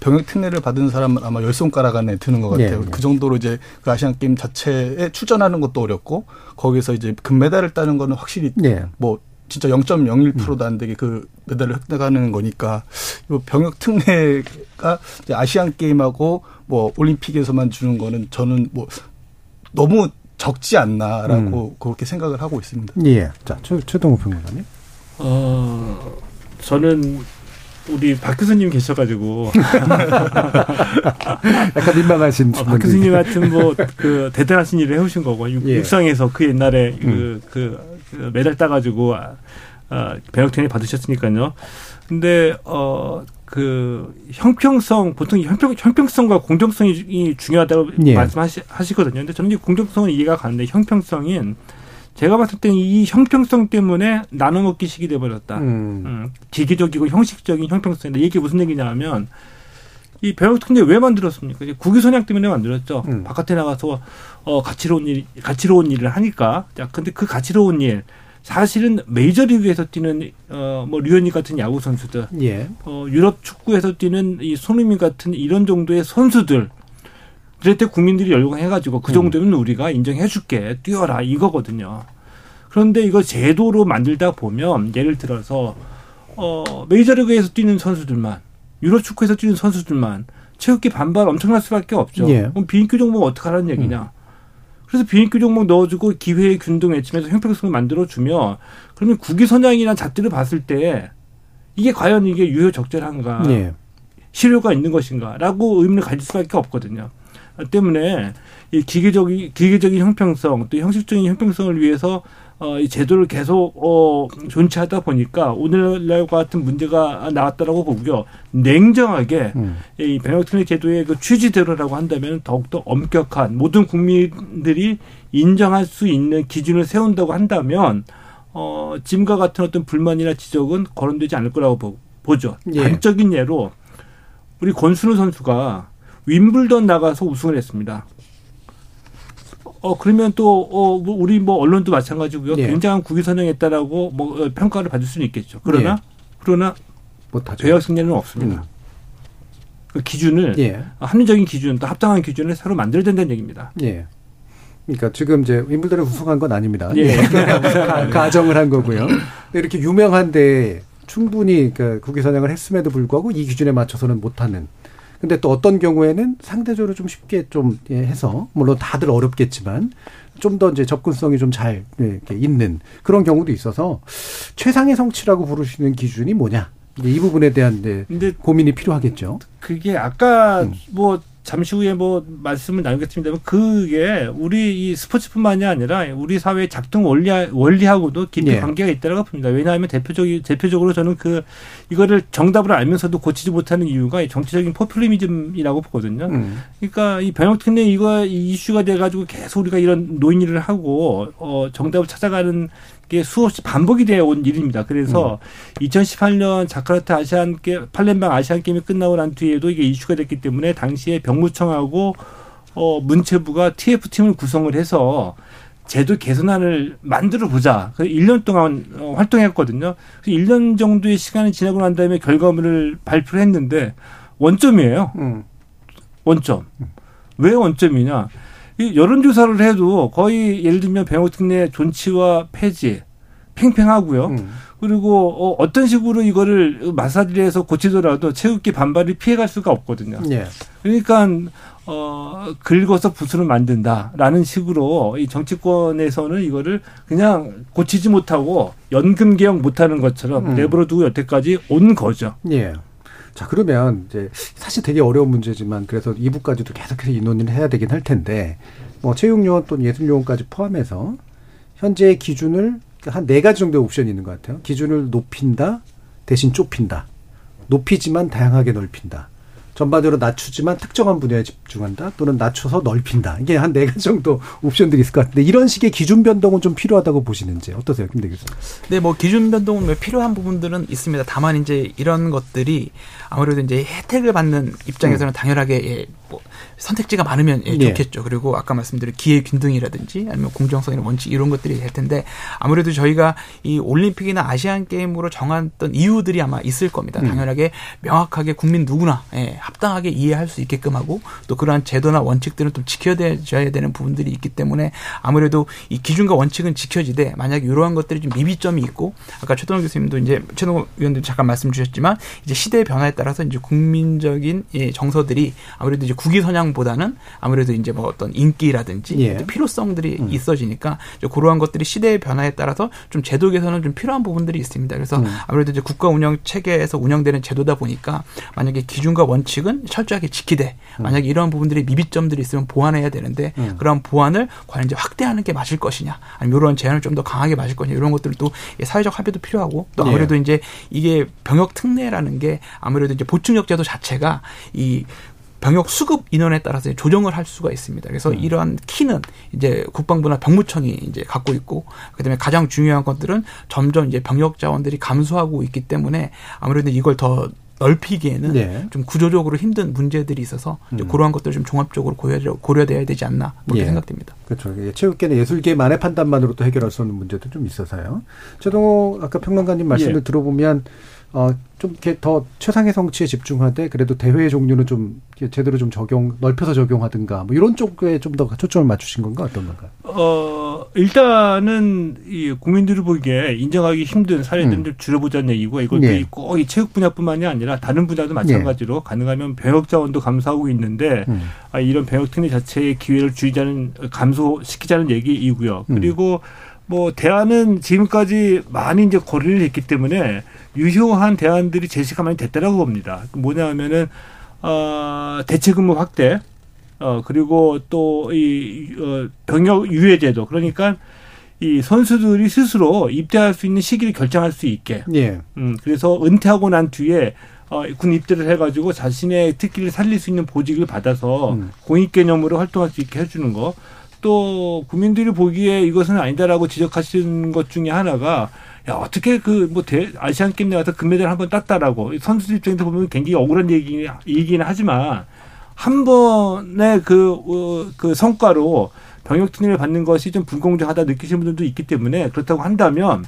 병역 특례를 받은 사람은 아마 열 손가락 안에 드는 것 같아요. 예. 그 정도로 이제 그 아시안 게임 자체에 출전하는 것도 어렵고 거기서 이제 금메달을 따는 거는 확실히 예. 뭐 진짜 0.01%도 안 되게 그 메달을 획득하는 거니까 이 병역 특례가 이제 아시안 게임하고 뭐 올림픽에서만 주는 거는 저는 뭐 너무 적지 않나라고 음. 그렇게 생각을 하고 있습니다. 예. 자, 최, 최동호 평론가님. 어, 저는 우리 박 교수님 계셔가지고 약간 민망하신 어, 박 교수님 같은 뭐 그 대단하신 일을 해오신 거고 예. 육상에서 그 옛날에 음. 그, 그, 그 메달 따가지고 아, 아, 배역ten이 받으셨으니까요. 근데 어. 그 형평성 보통 형평 형평성과 공정성이 중요하다고 예. 말씀하시거든요. 근데 저는 이 공정성은 이해가 가는데 형평성인 제가 봤을 때는 이 형평성 때문에 나눠 먹기 식이 돼 버렸다. 음. 음, 기계적이고 형식적인 형평성인데 이게 무슨 얘기냐 하면 이 배역특례 왜 만들었습니까? 이제 국유선양 때문에 만들었죠. 음. 바깥에 나가서 어 가치로운 일, 가치로운 일을 하니까. 자, 근데 그 가치로운 일 사실은 메이저리그에서 뛰는 어뭐 류현이 같은 야구 선수들, 예. 어 유럽 축구에서 뛰는 이 손흥민 같은 이런 정도의 선수들 그럴 때 국민들이 열광해가지고 그 정도면 음. 우리가 인정해줄게 뛰어라 이거거든요. 그런데 이거 제도로 만들다 보면 예를 들어서 어 메이저리그에서 뛰는 선수들만 유로 축구에서 뛰는 선수들만 체육계 반발 엄청날 수밖에 없죠. 예. 그럼 비인기 종목 어떻게 하라는 얘기냐? 음. 그래서 비인기 종목 넣어주고 기회의 균등 외치면서 형평성을 만들어주면 그러면 국위 선양이나 잣들을 봤을 때 이게 과연 이게 유효 적절한가? 예. 실효가 있는 것인가라고 의문을 가질 수밖에 없거든요. 때문에 이 기계적인 기계적인 형평성 또 형식적인 형평성을 위해서 어, 이 제도를 계속 어, 존치하다 보니까 오늘날과 같은 문제가 나왔다라고 보고요. 냉정하게 음. 이 병역특례 제도의 그 취지대로라고 한다면 더욱더 엄격한 모든 국민들이 인정할 수 있는 기준을 세운다고 한다면 어, 지금과 같은 어떤 불만이나 지적은 거론되지 않을 거라고 보, 보죠. 예. 단적인 예로 우리 권순우 선수가 윈블던 나가서 우승을 했습니다. 어 그러면 또 어, 뭐 우리 뭐 언론도 마찬가지고요. 예. 굉장한 국위 선정했다라고 뭐 어, 평가를 받을 수는 있겠죠. 그러나 예. 그러나 못하죠. 배역 승리는 없습니다. 음. 그 기준을 예. 합리적인 기준 또 합당한 기준을 새로 만들어야 된다는 얘기입니다. 예. 그러니까 지금 이제 윈블던에 우승한 건 아닙니다. 예. 가정을 한 거고요. 이렇게 유명한데 충분히 그 국위 선정을 했음에도 불구하고 이 기준에 맞춰서는 못하는 근데 또 어떤 경우에는 상대적으로 좀 쉽게 좀 예, 해서 물론 다들 어렵겠지만 좀 더 이제 접근성이 좀잘 예, 이렇게 있는 그런 경우도 있어서 최상의 성취라고 부르시는 기준이 뭐냐? 이 부분에 대한 이제 고민이 필요하겠죠. 그게 아까 음. 뭐 잠시 후에 뭐 말씀을 나누겠습니다만 그게 우리 이 스포츠뿐만이 아니라 우리 사회의 작동 원리 원리하고도 깊이 예. 관계가 있다고 봅니다. 왜냐하면 대표적인 대표적으로 저는 그 이거를 정답을 알면서도 고치지 못하는 이유가 정치적인 포퓰리즘이라고 보거든요. 음. 그러니까 이 병역 특례 이거 이슈가 돼 가지고 계속 우리가 이런 노인일을 하고 어 정답을 찾아가는 게 수없이 반복이 되어 온 일입니다. 그래서 음. 2018년 자카르타 아시안 게 팔렘방 아시안 게임이 끝나고 난 뒤에도 이게 이슈가 됐기 때문에 당시에 병무청하고 어 문체부가 TF 팀을 구성을 해서 제도 개선안을 만들어 보자. 그 1년 동안 어, 활동했거든요. 그래서 1년 정도의 시간이 지나고 난 다음에 결과물을 발표를 했는데 원점이에요. 음. 원점. 왜 원점이냐? 이 여론조사를 해도 거의 예를 들면 병역특례 존치와 폐지 팽팽하고요. 음. 그리고 어, 어떤 식으로 이거를 마사지해서 고치더라도 체육계 반발이 피해갈 수가 없거든요. 예. 그러니까 어 긁어서 붓으로 만든다라는 식으로 이 정치권에서는 이거를 그냥 고치지 못하고 연금 개혁 못하는 것처럼 음. 내버려두고 여태까지 온 거죠. 예. 자, 그러면 이제 사실 되게 어려운 문제지만 그래서 2부까지도 계속해서 이 논의를 해야 되긴 할 텐데 뭐 체육요원 또는 예술요원까지 포함해서 현재 기준을 한 네 가지 정도의 옵션이 있는 것 같아요. 기준을 높인다, 대신 좁힌다. 높이지만 다양하게 넓힌다. 전반적으로 낮추지만 특정한 분야에 집중한다 또는 낮춰서 넓힌다. 이게 한 네 가지 정도 옵션들이 있을 것 같은데 이런 식의 기준 변동은 좀 필요하다고 보시는지 어떠세요, 김대 교수님? 네, 뭐 기준 변동은 왜 필요한 부분들은 있습니다. 다만 이제 이런 것들이 아무래도 이제 혜택을 받는 입장에서는 음. 당연하게 예, 뭐 선택지가 많으면 예, 예. 좋겠죠. 그리고 아까 말씀드린 기회 균등이라든지 아니면 공정성이나 원칙 이런 것들이 될 텐데 아무래도 저희가 이 올림픽이나 아시안 게임으로 정했던 이유들이 아마 있을 겁니다. 음. 당연하게 명확하게 국민 누구나 예, 합당하게 이해할 수 있게끔 하고 또 그러한 제도나 원칙들은 좀 지켜져야 되는 부분들이 있기 때문에 아무래도 이 기준과 원칙은 지켜지되 만약 이러한 것들이 좀 미비점이 있고 아까 최동호 교수님도 이제 최동호 위원도 잠깐 말씀 주셨지만 이제 시대의 변화에 따라서 이제 국민적인 예, 정서들이 아무래도 이제 국위 선양보다는 아무래도 이제 뭐 어떤 인기라든지 예. 필요성들이 음. 있어지니까 그러한 것들이 시대의 변화에 따라서 좀 제도 개선은 좀 필요한 부분들이 있습니다. 그래서 음. 아무래도 이제 국가 운영 체계에서 운영되는 제도다 보니까 만약에 기준과 원칙은 철저하게 지키되 음. 만약에 이러한 부분들이 미비점들이 있으면 보완해야 되는데 음. 그런 보완을 과연 이제 확대하는 게 맞을 것이냐 아니면 이런 제한을 좀 더 강하게 맞을 것이냐 이런 것들도 사회적 합의도 필요하고 또 예. 아무래도 예. 이제 이게 병역 특례라는 게 아무래도 이제 보충역 제도 자체가 이 병역 수급 인원에 따라서 조정을 할 수가 있습니다. 그래서 음. 이러한 키는 이제 국방부나 병무청이 이제 갖고 있고 그다음에 가장 중요한 것들은 점점 이제 병역 자원들이 감소하고 있기 때문에 아무래도 이걸 더 넓히기에는 네. 좀 구조적으로 힘든 문제들이 있어서 음. 그러한 것들 좀 종합적으로 고려, 고려돼야 되지 않나 그렇게 예. 생각됩니다. 그렇죠. 체육계는 예술계만의 판단만으로 또 해결할 수 없는 문제도 좀 있어서요. 최동호 아까 평론가님 말씀을 예. 들어보면 어, 좀 이렇게 더 최상의 성취에 집중하되 그래도 대회 종류는 좀 제대로 좀 적용 넓혀서 적용하든가 뭐 이런 쪽에 좀 더 초점을 맞추신 건가 어떤 건가요? 어 일단은 이 국민들이 보기에 인정하기 힘든 사례들을 음. 줄여보자는 얘기고 이것도 네. 꼭이 체육 분야뿐만이 아니라 다른 분야도 마찬가지로 네. 가능하면 병역 자원도 감소하고 있는데 음. 아, 이런 병역 특례 자체의 기회를 줄이자는 감소시키자는 얘기이고요. 음. 그리고 뭐 대안은 지금까지 많이 이제 거리를 했기 때문에 유효한 대안들이 제시가 많이 됐다라고 봅니다. 뭐냐 하면은 어, 대체근무 확대, 어, 그리고 또, 이, 어, 병역 유예제도. 그러니까 이 선수들이 스스로 입대할 수 있는 시기를 결정할 수 있게. 예. 음, 그래서 은퇴하고 난 뒤에 어, 군 입대를 해가지고 자신의 특기를 살릴 수 있는 보직을 받아서 음. 공익 개념으로 활동할 수 있게 해주는 거. 또 국민들이 보기에 이것은 아니다라고 지적하시는 것 중에 하나가 야 어떻게 그 뭐 아시안 게임 내가서 금메달 한 번 땄다라고 선수들 입장에서 보면 굉장히 억울한 얘기 얘기는 하지만 한 번의 그, 어, 그 성과로 병역 특례를 받는 것이 좀 불공정하다 느끼시는 분들도 있기 때문에 그렇다고 한다면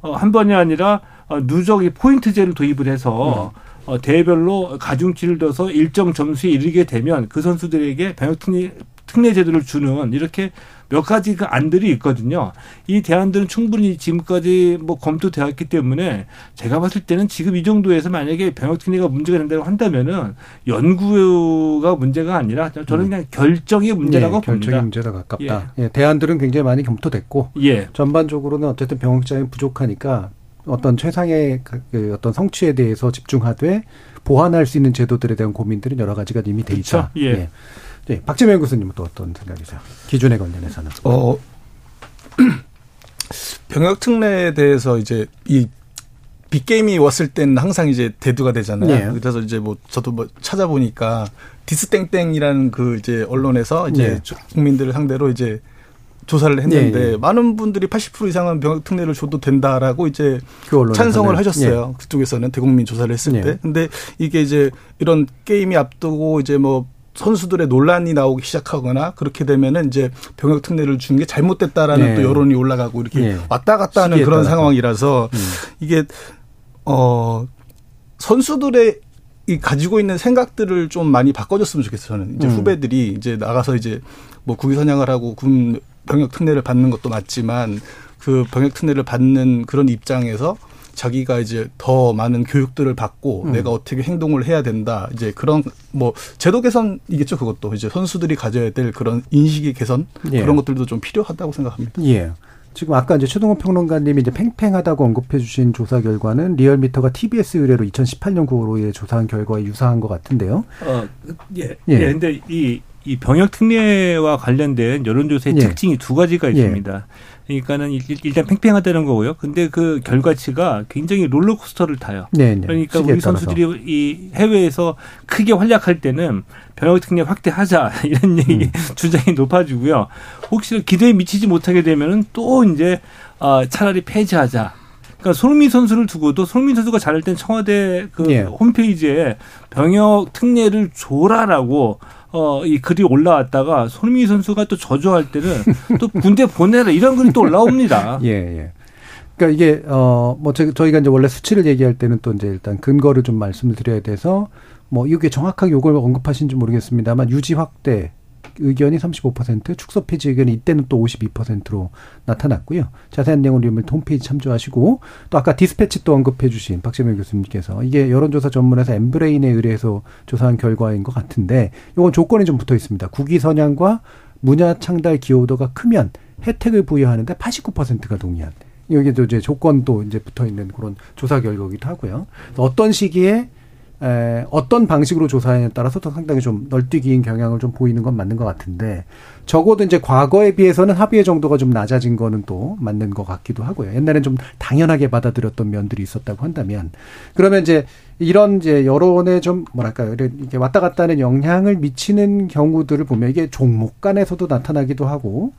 어, 한 번이 아니라 어, 누적이 포인트제를 도입을 해서 음. 어, 대별로 가중치를 둬서 일정 점수에 이르게 되면 그 선수들에게 병역 특례, 특례 제도를 주는 이렇게 몇 가지 그 안들이 있거든요. 이 대안들은 충분히 지금까지 뭐 검토되었기 때문에 제가 봤을 때는 지금 이 정도에서 만약에 병역 특례가 문제가 된다고 한다면은 연구가 문제가 아니라 저는 그냥 결정의 문제라고 예, 봅니다. 결정의 문제가 가깝다. 예. 예. 대안들은 굉장히 많이 검토됐고 예. 전반적으로는 어쨌든 병역자이 부족하니까 어떤 최상의 그, 그 어떤 성취에 대해서 집중하되 보완할 수 있는 제도들에 대한 고민들은 여러 가지가 이미 돼 있다. 예. 예. 네, 박재명 교수님은 또 어떤 생각이세요? 기준에 관련해서는. 어, 병역 특례에 대해서 이제 이 빅게임이 왔을 때는 항상 이제 대두가 되잖아요. 네. 그래서 이제 뭐 저도 뭐 찾아보니까 디스땡땡이라는 그 이제 언론에서 이제 네. 국민들을 상대로 이제 조사를 했는데 네, 네. 많은 분들이 80% 이상은 병역 특례를 줘도 된다라고 이제 그 찬성을 하셨어요. 네. 그쪽에서는 대국민 조사를 했을 네. 때. 근데 이게 이제 이런 게임이 앞두고 이제 뭐 선수들의 논란이 나오기 시작하거나 그렇게 되면은 이제 병역 특례를 주는 게 잘못됐다라는 네. 또 여론이 올라가고 이렇게 네. 왔다 갔다 하는 그런 따라서. 상황이라서 음. 이게 어 선수들의 이 가지고 있는 생각들을 좀 많이 바꿔줬으면 좋겠어요. 저는 이제 음. 후배들이 이제 나가서 이제 뭐 국위 선양을 하고 군 병역 특례를 받는 것도 맞지만 그 병역 특례를 받는 그런 입장에서 자기가 이제 더 많은 교육들을 받고 음. 내가 어떻게 행동을 해야 된다. 이제 그런 뭐 제도 개선이겠죠. 그것도 이제 선수들이 가져야 될 그런 인식의 개선 예. 그런 것들도 좀 필요하다고 생각합니다. 예. 지금 아까 이제 최동호 평론가님이 이제 팽팽하다고 언급해 주신 조사 결과는 리얼미터가 TBS 의뢰로 2018년 9월에 조사한 결과에 유사한 것 같은데요. 어, 예. 예. 예. 근데 이, 이 병역 특례와 관련된 여론조사의 예. 특징이 두 가지가 있습니다. 예. 그러니까는 일단 팽팽하다는 거고요. 근데 그 결과치가 굉장히 롤러코스터를 타요. 네네. 네. 그러니까 우리 선수들이 이 해외에서 크게 활약할 때는 병역 특례 확대하자 이런 얘기 음. 주장이 높아지고요. 혹시 기대에 미치지 못하게 되면은 또 이제 아 차라리 폐지하자. 그러니까 손흥민 선수를 두고도 손흥민 선수가 잘할 땐 청와대 그 예. 홈페이지에 병역 특례를 줘라라고 어, 이 글이 올라왔다가 손흥민 선수가 또 저조할 때는 또 군대 보내라 이런 글이 또 올라옵니다. 예, 예. 그러니까 이게 어뭐 저희가 이제 원래 수치를 얘기할 때는 또 이제 일단 근거를 좀 말씀을 드려야 돼서 뭐 이게 정확하게 요걸 언급하신지 모르겠습니다만 유지 확대 의견이 35%, 축소 폐지 의견이 이때는 또 52%로 나타났고요. 자세한 내용은 리얼 홈페이지 참조하시고 또 아까 디스패치 또 언급해 주신 박재명 교수님께서 이게 여론조사 전문에서 엠브레인에 의뢰해서 조사한 결과인 것 같은데 이건 조건이 좀 붙어 있습니다. 국위 선양과 문화 창달 기여도가 크면 혜택을 부여하는데 89%가 동의한. 여기도 이제 조건도 이제 붙어 있는 그런 조사 결과기도 하고요. 어떤 시기에 에, 어떤 방식으로 조사에 따라서 도 상당히 좀 널뛰기인 경향을 좀 보이는 건 맞는 것 같은데 적어도 이제 과거에 비해서는 합의의 정도가 좀 낮아진 거는 또 맞는 것 같기도 하고요. 옛날엔 좀 당연하게 받아들였던 면들이 있었다고 한다면 그러면 이제 이런 이제 여론에 좀 뭐랄까요 이렇게 왔다 갔다 하는 영향을 미치는 경우들을 보면 이게 종목 간에서도 나타나기도 하고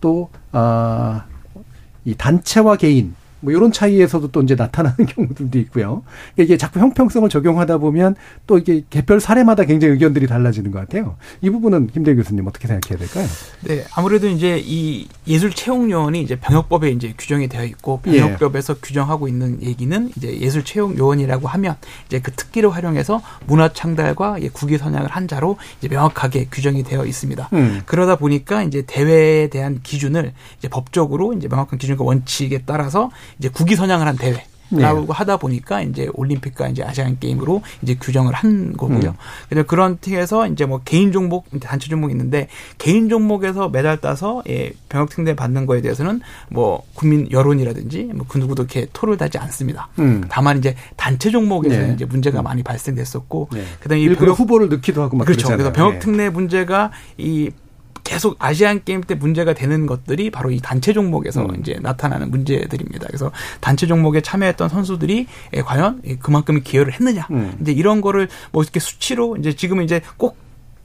또 아. 이 단체와 개인 뭐 이런 차이에서도 또 이제 나타나는 경우들도 있고요. 이게 자꾸 형평성을 적용하다 보면 또 이게 개별 사례마다 굉장히 의견들이 달라지는 것 같아요. 이 부분은 김대 교수님 어떻게 생각해야 될까요? 네, 아무래도 이제 이 예술 채용 요원이 이제 병역법에 이제 규정이 되어 있고 예. 병역법에서 예. 규정하고 있는 얘기는 이제 예술 채용 요원이라고 하면 이제 그 특기를 활용해서 문화 창달과 국위 선양을 한 자로 이제 명확하게 규정이 되어 있습니다. 음. 그러다 보니까 이제 대회에 대한 기준을 이제 법적으로 이제 명확한 기준과 원칙에 따라서 이제 국기 선양을 한 대회. 라고 네. 하다 보니까 이제 올림픽과 이제 아시안 게임으로 이제 규정을 한 거고요. 음. 그래서 그런 팀에서 이제 뭐 개인 종목, 단체 종목 있는데 개인 종목에서 메달 따서 예, 병역 특례 받는 거에 대해서는 뭐 국민 여론이라든지 뭐그 누구도 이렇게 토를 다지 않습니다. 음. 다만 이제 단체 종목에서 네. 이제 문제가 음. 많이 발생됐었고 네. 그다음에 이 병역 후보를 넣기도 하고 막 그렇죠. 그래서 병역 네. 특례 문제가 이 계속 아시안 게임 때 문제가 되는 것들이 바로 이 단체 종목에서 음. 이제 나타나는 문제들입니다. 그래서 단체 종목에 참여했던 선수들이 과연 그만큼 기여를 했느냐. 음. 이제 이런 거를 뭐 이렇게 수치로 이제 지금은 이제 꼭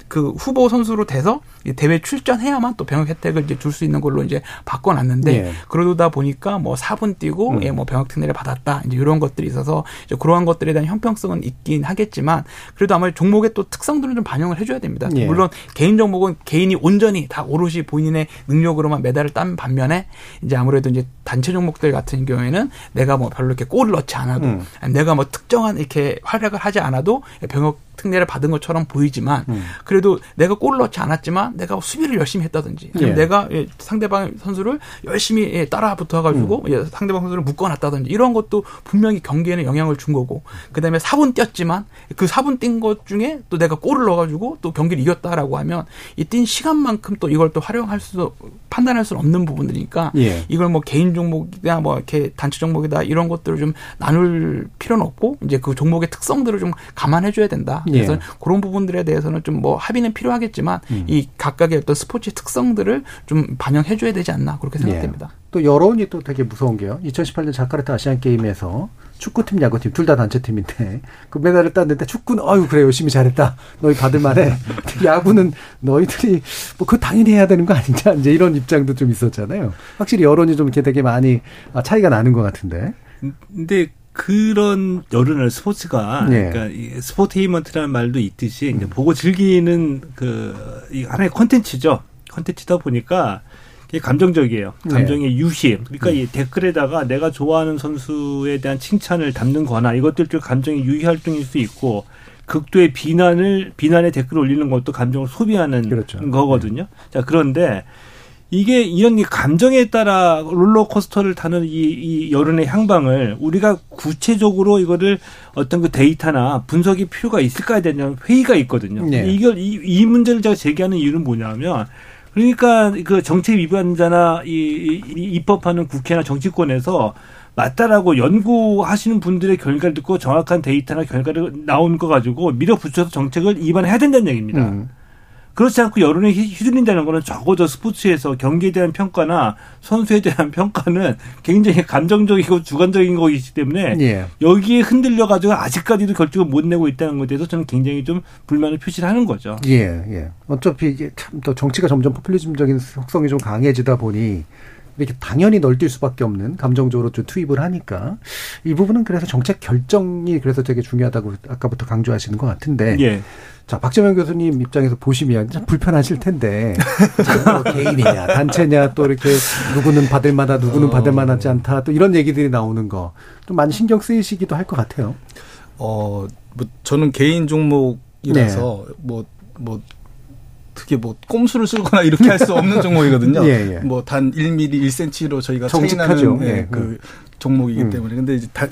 그 후보 선수로 돼서 대회 출전해야만 또 병역 혜택을 이제 줄 수 있는 걸로 이제 바꿔놨는데 예. 그러다 보니까 뭐 4분 뛰고 음. 예, 뭐 병역 특례를 받았다 이제 이런 것들이 있어서 이제 그러한 것들에 대한 형평성은 있긴 하겠지만 그래도 아마 종목의 또 특성들은 좀 반영을 해줘야 됩니다. 예. 물론 개인 종목은 개인이 온전히 다 오롯이 본인의 능력으로만 메달을 딴 반면에 이제 아무래도 이제 단체 종목들 같은 경우에는 내가 뭐 별로 이렇게 골을 넣지 않아도 음. 내가 뭐 특정한 이렇게 활약을 하지 않아도 병역 특례를 받은 것처럼 보이지만 음. 그래도 내가 골을 넣지 않았지만 내가 수비를 열심히 했다든지 예. 내가 예, 상대방 선수를 열심히 예, 따라 붙어가지고 음. 상대방 선수를 묶어놨다든지 이런 것도 분명히 경기에는 영향을 준 거고 그다음에 4분 뛰었지만 그 4분 뛴 것 중에 또 내가 골을 넣어가지고 또 경기를 이겼다라고 하면 이 뛴 시간만큼 또 이걸 또 활용할 수 판단할 수는 없는 부분들이니까 예. 이걸 뭐 개인 종목이다 뭐 이렇게 단체 종목이다 이런 것들을 좀 나눌 필요는 없고 이제 그 종목의 특성들을 좀 감안해줘야 된다. 그래서 예. 그런 부분들에 대해서는 좀 뭐 합의는 필요하겠지만 음. 이 각각의 어떤 스포츠 특성들을 좀 반영해줘야 되지 않나 그렇게 생각됩니다. 예. 또 여론이 또 되게 무서운 게요. 2018년 자카르타 아시안 게임에서 축구팀, 야구팀 둘 다 단체팀인데 그 메달을 땄는데 축구는 아유 그래 열심히 잘했다. 너희 받을 만해. 야구는 너희들이 뭐 그거 당연히 해야 되는 거 아니냐 이제 이런 입장도 좀 있었잖아요. 확실히 여론이 좀 이렇게 되게 많이 차이가 나는 것 같은데. 근데 그런 여론을 스포츠가 네. 그러니까 sportainment라는 말도 있듯이 이제 보고 즐기는 그 하나의 콘텐츠죠. 콘텐츠다 보니까 이게 감정적이에요. 네. 감정의 네. 유희. 그러니까 음. 이 댓글에다가 내가 좋아하는 선수에 대한 칭찬을 담는 거나 이것들 중 감정의 유희 활동일 수 있고 극도의 비난을 비난의 댓글을 올리는 것도 감정을 소비하는 그렇죠. 거거든요. 네. 자 그런데 이게 이런 감정에 따라 롤러코스터를 타는 이, 이 여론의 향방을 우리가 구체적으로 이거를 어떤 그 데이터나 분석이 필요가 있을까에 대한 회의가 있거든요. 네. 이걸 이, 이 문제를 제가 제기하는 이유는 뭐냐면 그러니까 그 정책 위반자나 이, 이 입법하는 국회나 정치권에서 맞다라고 연구하시는 분들의 결과를 듣고 정확한 데이터나 결과를 나온 거 가지고 밀어붙여서 정책을 위반해야 된다는 얘기입니다. 음. 그렇지 않고 여론에 휘둘린다는 거는 적어도 스포츠에서 경기에 대한 평가나 선수에 대한 평가는 굉장히 감정적이고 주관적인 거이기 때문에 예. 여기에 흔들려 가지고 아직까지도 결정을 못 내고 있다는 것에 대해서 저는 굉장히 좀 불만을 표시를 하는 거죠. 예, 예. 어차피 이게 참또 정치가 점점 포퓰리즘적인 속성이 좀 강해지다 보니 이렇게 당연히 널뛸 수밖에 없는 감정적으로 좀 투입을 하니까 이 부분은 그래서 정책 결정이 그래서 되게 중요하다고 아까부터 강조하시는 것 같은데. 예. 자, 박재명 교수님 입장에서 보시면 참 불편하실 텐데, 뭐 개인이냐, 단체냐, 또 이렇게 누구는 받을 만하, 누구는 어. 받을 만하지 않다, 또 이런 얘기들이 나오는 거, 좀 많이 신경 쓰이시기도 할 것 같아요. 어, 뭐, 저는 개인 종목이라서, 네. 뭐, 뭐, 특히 뭐 꼼수를 쓰거나 이렇게 할 수 없는 종목이거든요. 예, 예. 뭐단 1mm, 1cm로 저희가 차이나는 예, 그 음. 종목이기 음. 때문에. 근데 이제 다,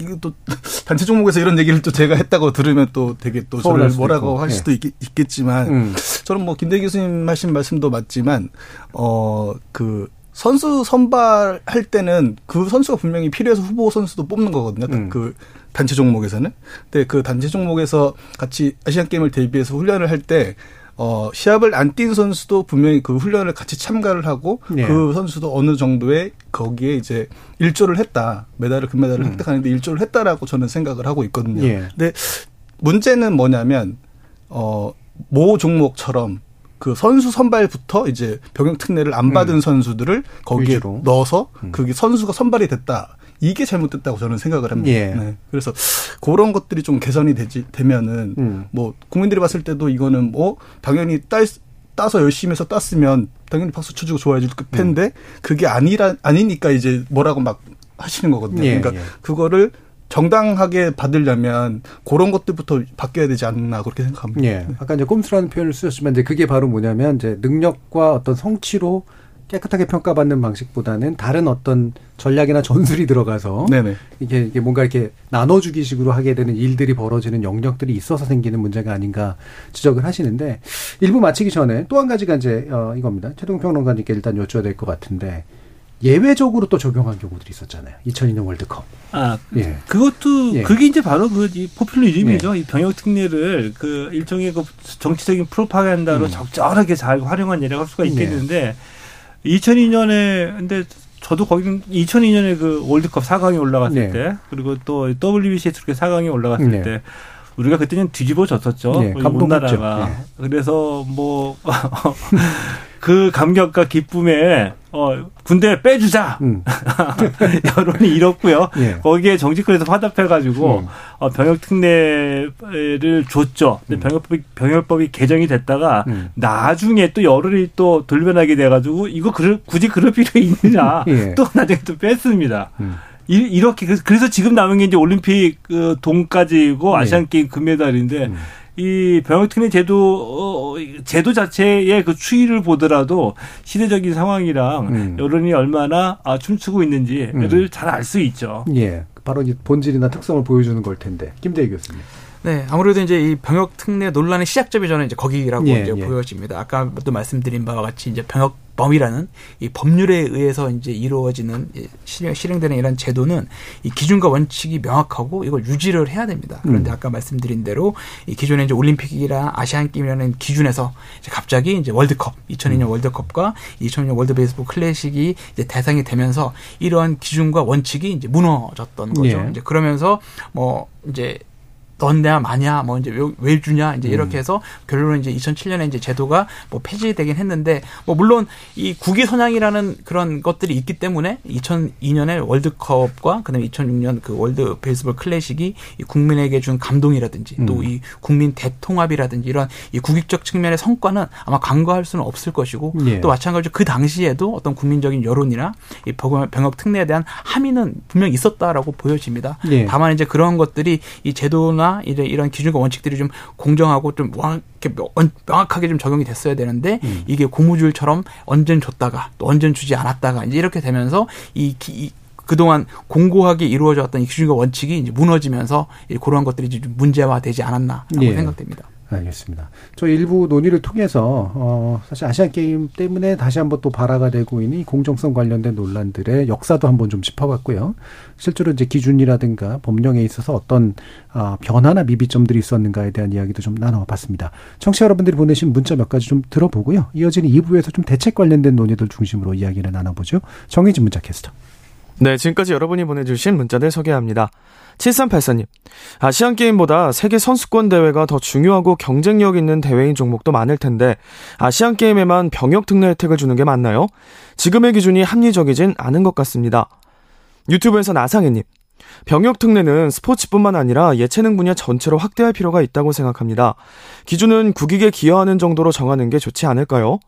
이것도 단체 종목에서 이런 얘기를 또 제가 했다고 들으면 또 되게 또 저를 뭐라고 있고. 할 수도 예. 있, 겠지만 음. 저는 뭐 김대 교수님 하신 말씀도 맞지만 어그 선수 선발할 때는 그 선수가 분명히 필요해서 후보 선수도 뽑는 거거든요. 음. 그 단체 종목에서는. 근데 그 단체 종목에서 같이 아시안 게임을 대비해서 훈련을 할 때 어, 시합을 안 뛴 선수도 분명히 그 훈련을 같이 참가를 하고 네. 그 선수도 어느 정도의 거기에 이제 일조를 했다. 메달을 금메달을 음. 획득하는데 일조를 했다라고 저는 생각을 하고 있거든요. 네. 근데 문제는 뭐냐면 어, 모 종목처럼 그 선수 선발부터 이제 병역 특례를 안 받은 음. 선수들을 거기에 위주로. 넣어서 음. 그게 선수가 선발이 됐다. 이게 잘못됐다고 저는 생각을 합니다. 예. 네. 그래서 그런 것들이 좀 개선이 되지 되면은 음. 뭐 국민들이 봤을 때도 이거는 뭐 당연히 딸 따서 열심히 해서 땄으면 당연히 박수 쳐주고 좋아해 줄 텐데 음. 그게 아니라 아니니까 이제 뭐라고 막 하시는 거거든요. 예, 그러니까 예. 그거를 정당하게 받으려면 그런 것들부터 바뀌어야 되지 않나 그렇게 생각합니다. 예. 아까 이제 꼼수라는 표현을 쓰셨지만 이제 그게 바로 뭐냐면 이제 능력과 어떤 성취로 깨끗하게 평가받는 방식보다는 다른 어떤 전략이나 전술이 들어가서 네네. 이게, 이게 뭔가 이렇게 나눠주기식으로 하게 되는 일들이 벌어지는 영역들이 있어서 생기는 문제가 아닌가 지적을 하시는데 일부 마치기 전에 또 한 가지가 이제 어 이겁니다. 최동 평론가님께 일단 여쭤야 될 것 같은데 예외적으로 또 적용한 경우들이 있었잖아요. 2002년 월드컵. 아, 예. 그것도 예. 그게 이제 바로 그 포퓰리즘이죠. 예. 이 병역 특례를 그 일종의 그 정치적인 프로파간다로 음. 적절하게 잘 활용한 예라고 할 수가 네. 있겠는데 2002년에 근데 저도 거기 2002년에 그 월드컵 4강에 올라갔을 네. 때 그리고 또 WBC 특히 4강에 올라갔을 네. 때 우리가 그때는 뒤집어졌었죠. 네, 우리 나라가. 네. 그래서 뭐 그 감격과 기쁨에 어 군대 빼주자 음. 여론이 이렇고요. 예. 거기에 정치권에서 화답해가지고 음. 어, 병역 특례를 줬죠. 근데 음. 병역법이 병역법이 개정이 됐다가 음. 나중에 또 여론이 또 돌변하게 돼가지고 이거 그럴, 굳이 그럴 필요 있느냐 예. 또 나중에 또 뺐습니다. 음. 이렇게 그래서 지금 남은 게 이제 올림픽 그 돈까지고 네. 아시안 게임 금메달인데. 음. 이 병역특례 제도 어, 제도 자체의 그 추이를 보더라도 시대적인 상황이랑 음. 여론이 얼마나 아, 춤추고 있는지를 음. 잘알 수 있죠. 예, 바로 이 본질이나 특성을 보여주는 걸 텐데 김대희 교수님. 네, 아무래도 이제 이 병역 특례 논란의 시작점이 저는 이제 거기라고 예, 이제 예. 보여집니다. 아까도 말씀드린 바와 같이 이제 병역 범이라는 이 법률에 의해서 이제 이루어지는 실행, 실행되는 이런 제도는 이 기준과 원칙이 명확하고 이걸 유지를 해야 됩니다. 그런데 음. 아까 말씀드린 대로 이 기존에 이제 올림픽이라 아시안 게임이라는 기준에서 이제 갑자기 이제 월드컵 2002년 음. 월드컵과 2002년 월드 베이스볼 클래식이 이제 대상이 되면서 이러한 기준과 원칙이 이제 무너졌던 거죠. 예. 이제 그러면서 뭐 이제 넌냐 마냐 뭐 이제 왜, 왜 주냐 이제 이렇게 음. 해서 결론은 이제 2007년에 이제 제도가 뭐 폐지되긴 했는데 뭐 물론 이 국위 선양이라는 그런 것들이 있기 때문에 2002년에 월드컵과 그다음에 2006년 그 월드 베이스볼 클래식이 이 국민에게 준 감동이라든지 음. 또이 국민 대통합이라든지 이런 이 국익적 측면의 성과는 아마 간과할 수는 없을 것이고 예. 또 마찬가지로 그 당시에도 어떤 국민적인 여론이나 이 병역 특례에 대한 함의는 분명히 있었다라고 보여집니다. 예. 다만 이제 그런 것들이 이 제도나 이런 이런 기준과 원칙들이 좀 공정하고 좀 명확하게 좀 적용이 됐어야 되는데 음. 이게 고무줄처럼 언젠 줬다가 또 언젠 주지 않았다가 이제 이렇게 되면서 이, 이 그동안 공고하게 이루어졌던 이 기준과 원칙이 이제 무너지면서 그러한 것들이 좀 문제화되지 않았나라고 예. 생각됩니다. 알겠습니다. 저 일부 논의를 통해서 어 사실 아시안 게임 때문에 다시 한번 또 발화가 되고 있는 공정성 관련된 논란들의 역사도 한번 좀 짚어봤고요. 실제로 이제 기준이라든가 법령에 있어서 어떤 어 변화나 미비점들이 있었는가에 대한 이야기도 좀 나눠봤습니다. 청취자 여러분들이 보내신 문자 몇 가지 좀 들어보고요. 이어지는 2부에서 좀 대책 관련된 논의들 중심으로 이야기를 나눠보죠. 정혜진 문자 캐스터. 네, 지금까지 여러분이 보내주신 문자들 소개합니다. 7384님, 아시안게임보다 세계 선수권 대회가 더 중요하고 경쟁력 있는 대회인 종목도 많을 텐데, 아시안게임에만 병역 특례 혜택을 주는 게 맞나요? 지금의 기준이 합리적이진 않은 것 같습니다. 유튜브에서 나상해님, 병역 특례는 스포츠뿐만 아니라 예체능 분야 전체로 확대할 필요가 있다고 생각합니다. 기준은 국익에 기여하는 정도로 정하는 게 좋지 않을까요?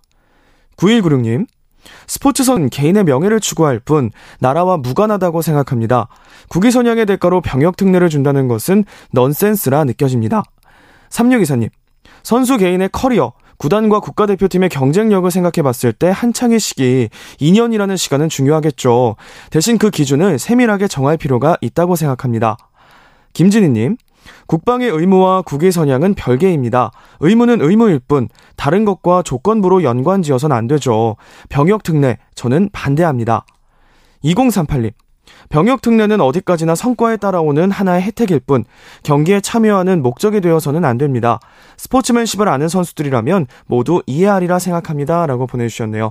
9196님, 스포츠선 개인의 명예를 추구할 뿐 나라와 무관하다고 생각합니다. 국위 선양의 대가로 병역 특례를 준다는 것은 넌센스라 느껴집니다. 3624님, 선수 개인의 커리어, 구단과 국가대표팀의 경쟁력을 생각해 봤을 때 한창의 시기, 2년이라는 시간은 중요하겠죠. 대신 그 기준을 세밀하게 정할 필요가 있다고 생각합니다. 김진희님, 국방의 의무와 국위 선양은 별개입니다. 의무는 의무일 뿐 다른 것과 조건부로 연관지어선 안 되죠. 병역 특례 저는 반대합니다. 2038님 병역 특례는 어디까지나 성과에 따라오는 하나의 혜택일 뿐 경기에 참여하는 목적이 되어서는 안 됩니다. 스포츠맨십을 아는 선수들이라면 모두 이해하리라 생각합니다. 라고 보내 주셨네요.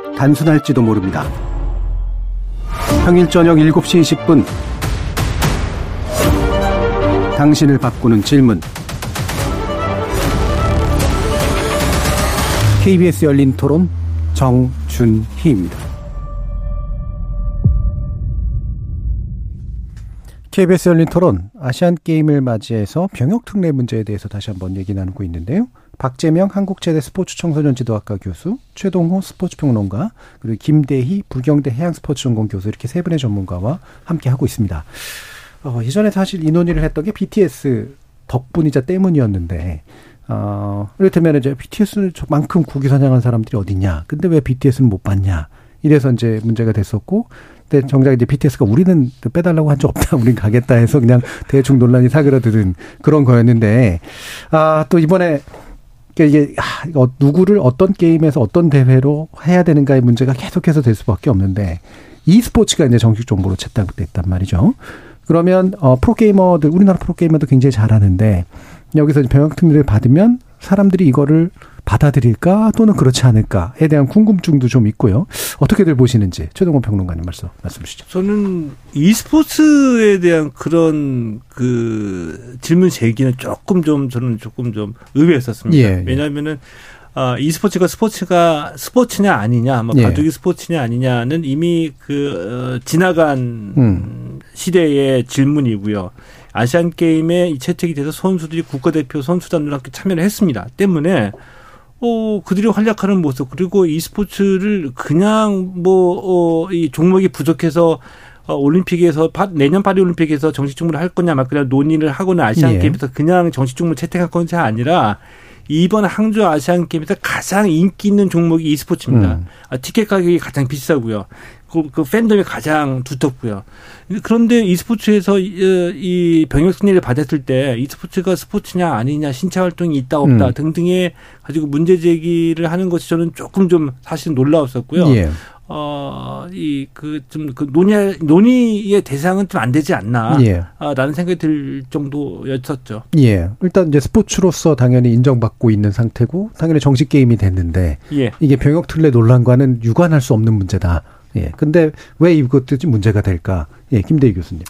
단순할지도 모릅니다. 평일 저녁 7시 20분 당신을 바꾸는 질문 KBS 열린 토론 정준희입니다. KBS 열린 토론 아시안 게임을 맞이해서 병역 특례 문제에 대해서 다시 한번 얘기 나누고 있는데요. 박재명 한국체대 스포츠 청소년 지도학과 교수, 최동호 스포츠 평론가, 그리고 김대희 부경대 해양 스포츠 전공 교수 이렇게 세 분의 전문가와 함께 하고 있습니다. 어, 예전에 사실 이 논의를 했던 게 BTS 덕분이자 때문이었는데 어, 이를테면 이제 BTS만큼 국위 선양한 사람들이 어딨냐. 근데 왜 BTS는 못 봤냐. 이래서 이제 문제가 됐었고, 근데 정작 이제 BTS가 우리는 빼달라고 한 적 없다. 우린 가겠다 해서 그냥 대충 논란이 사그라드는 그런 거였는데, 아, 또 이번에 그러니까 이게 누구를 어떤 게임에서 어떤 대회로 해야 되는가의 문제가 계속해서 될 수밖에 없는데 e스포츠가 이제 정식 정보로 채택됐단 말이죠. 그러면 어 프로게이머들 우리나라 프로게이머도 굉장히 잘하는데 여기서 병역 특례를 받으면 사람들이 이거를 받아들일까 또는 그렇지 않을까에 대한 궁금증도 좀 있고요. 어떻게들 보시는지 최동원 평론가님 말씀 말씀 주시죠. 저는 e스포츠에 대한 그런 그 질문 제기는 조금 좀 저는 조금 좀 의외였었습니다. 예, 예. 왜냐하면은 아, e스포츠가 스포츠가 스포츠냐 아니냐, 뭐 예. 바둑이 스포츠냐 아니냐는 이미 그 어, 지나간 음. 시대의 질문이고요. 아시안 게임에 채택이 돼서 선수들이 국가대표 선수단으로 함께 참여를 했습니다. 때문에 어, 그들이 활약하는 모습, 그리고 이 스포츠를 그냥 뭐, 어, 이 종목이 부족해서 어, 올림픽에서 파, 내년 파리 올림픽에서 정식 종목을 할 거냐 막 그냥 논의를 하거나 아시안 예. 게임에서 그냥 정식 종목 채택할 건지 아니라 이번 항저 아시안 게임에서 가장 인기 있는 종목이 e스포츠입니다. 음. 아, 티켓 가격이 가장 비싸고요. 그, 그 팬덤이 가장 두텁고요. 그런데 e스포츠에서 이, 이 병역 승리를 받았을 때 e스포츠가 스포츠냐 아니냐 신체 활동이 있다 없다 음. 등등의 가지고 문제 제기를 하는 것이 저는 조금 좀 사실 놀라웠었고요. 예. 어, 이, 그, 좀, 그, 논의, 논의의 대상은 좀 안 되지 않나. 예. 아, 라는 생각이 들 정도였었죠. 예. 일단 이제 스포츠로서 당연히 인정받고 있는 상태고, 당연히 정식 게임이 됐는데, 예. 이게 병역 특례 논란과는 유관할 수 없는 문제다. 예. 근데 왜 이것들이 문제가 될까? 예, 김대희 교수님.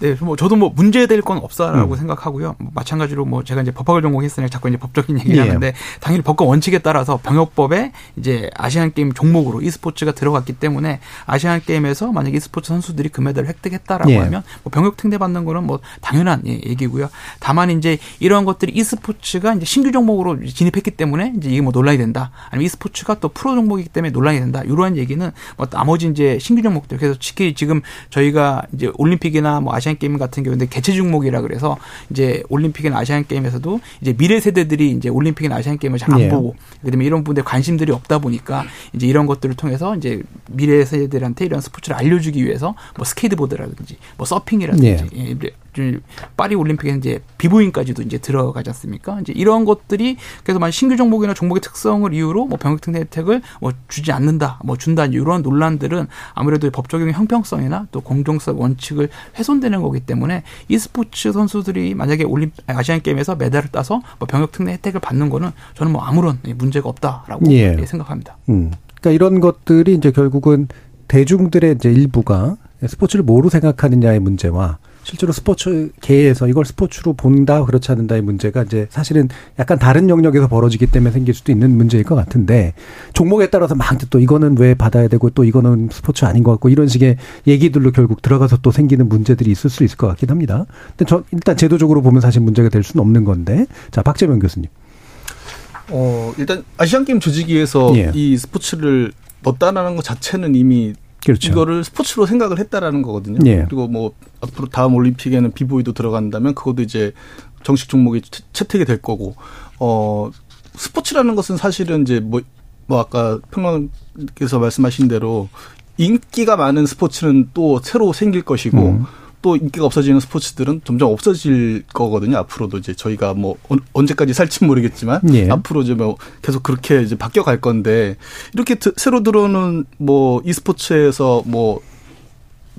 네, 뭐 저도 뭐 문제될 건 없다라고 음. 생각하고요. 뭐 마찬가지로 뭐 제가 이제 법학을 전공했으니 자꾸 이제 법적인 얘기를 예. 하는데 당연히 법과 원칙에 따라서 병역법에 이제 아시안 게임 종목으로 e스포츠가 들어갔기 때문에 아시안 게임에서 만약 e스포츠 선수들이 금메달을 획득했다라고 예. 하면 뭐 병역 특례 받는 거는 뭐 당연한 예, 얘기고요. 다만 이제 이러한 것들이 e스포츠가 이제 신규 종목으로 진입했기 때문에 이제 이게 뭐 논란이 된다. 아니면 e스포츠가 또 프로 종목이기 때문에 논란이 된다. 이러한 얘기는 뭐 나머지 이제 신규 종목들 그래서 특히 지금 저희가 이제 올림픽이나 뭐 아시안 게임 같은 경우인데 개최 종목이라 그래서 이제 올림픽이나 아시안 게임에서도 이제 미래 세대들이 이제 올림픽이나 아시안 게임을 잘 안 예. 보고 그다음에 이런 부분에 관심들이 없다 보니까 이제 이런 것들을 통해서 이제 미래 세대들한테 이런 스포츠를 알려주기 위해서 뭐 스케이트보드라든지 뭐 서핑이라든지 예. 예 파리 올림픽에 이제 b-boying까지도 이제 들어가지 않습니까? 이제 이런 것들이 그래서 만 신규 종목이나 종목의 특성을 이유로 뭐 병역 특례 혜택을 뭐 주지 않는다, 뭐 준다 이런 논란들은 아무래도 법 적용 형평성이나 또 공정성 원칙을 훼손되는 거기 때문에 이 스포츠 선수들이 만약에 올림 아시안 게임에서 메달을 따서 뭐 병역 특례 혜택을 받는 거는 저는 뭐 아무런 문제가 없다라고 예. 생각합니다. 음. 그러니까 이런 것들이 이제 결국은 대중들의 이제 일부가 스포츠를 뭐로 생각하느냐의 문제와 실제로 스포츠계에서 이걸 스포츠로 본다 그렇지 않는다의 문제가 이제 사실은 약간 다른 영역에서 벌어지기 때문에 생길 수도 있는 문제일 것 같은데 종목에 따라서 막 또 이거는 왜 받아야 되고 또 이거는 스포츠 아닌 것 같고 이런 식의 얘기들로 결국 들어가서 또 생기는 문제들이 있을 수 있을 것 같긴 합니다. 근데 저 일단 제도적으로 보면 사실 문제가 될 수는 없는 건데 자 박재명 교수님. 어 일단 아시안 게임 조직위에서 예. 이 스포츠를 넣었다라는 것 자체는 이미 그렇죠. 이거를 스포츠로 생각을 했다라는 거거든요. 예. 그리고 뭐 앞으로 다음 올림픽에는 비보이도 들어간다면 그것도 이제 정식 종목이 채택이 될 거고 어 스포츠라는 것은 사실은 이제 뭐, 뭐 아까 평론께서 말씀하신 대로 인기가 많은 스포츠는 또 새로 생길 것이고 음. 또 인기가 없어지는 스포츠들은 점점 없어질 거거든요. 앞으로도 이제 저희가 뭐 언제까지 살지 모르겠지만 예. 앞으로 이제 뭐 계속 그렇게 이제 바뀌어 갈 건데 이렇게 새로 들어오는 뭐 e스포츠에서 뭐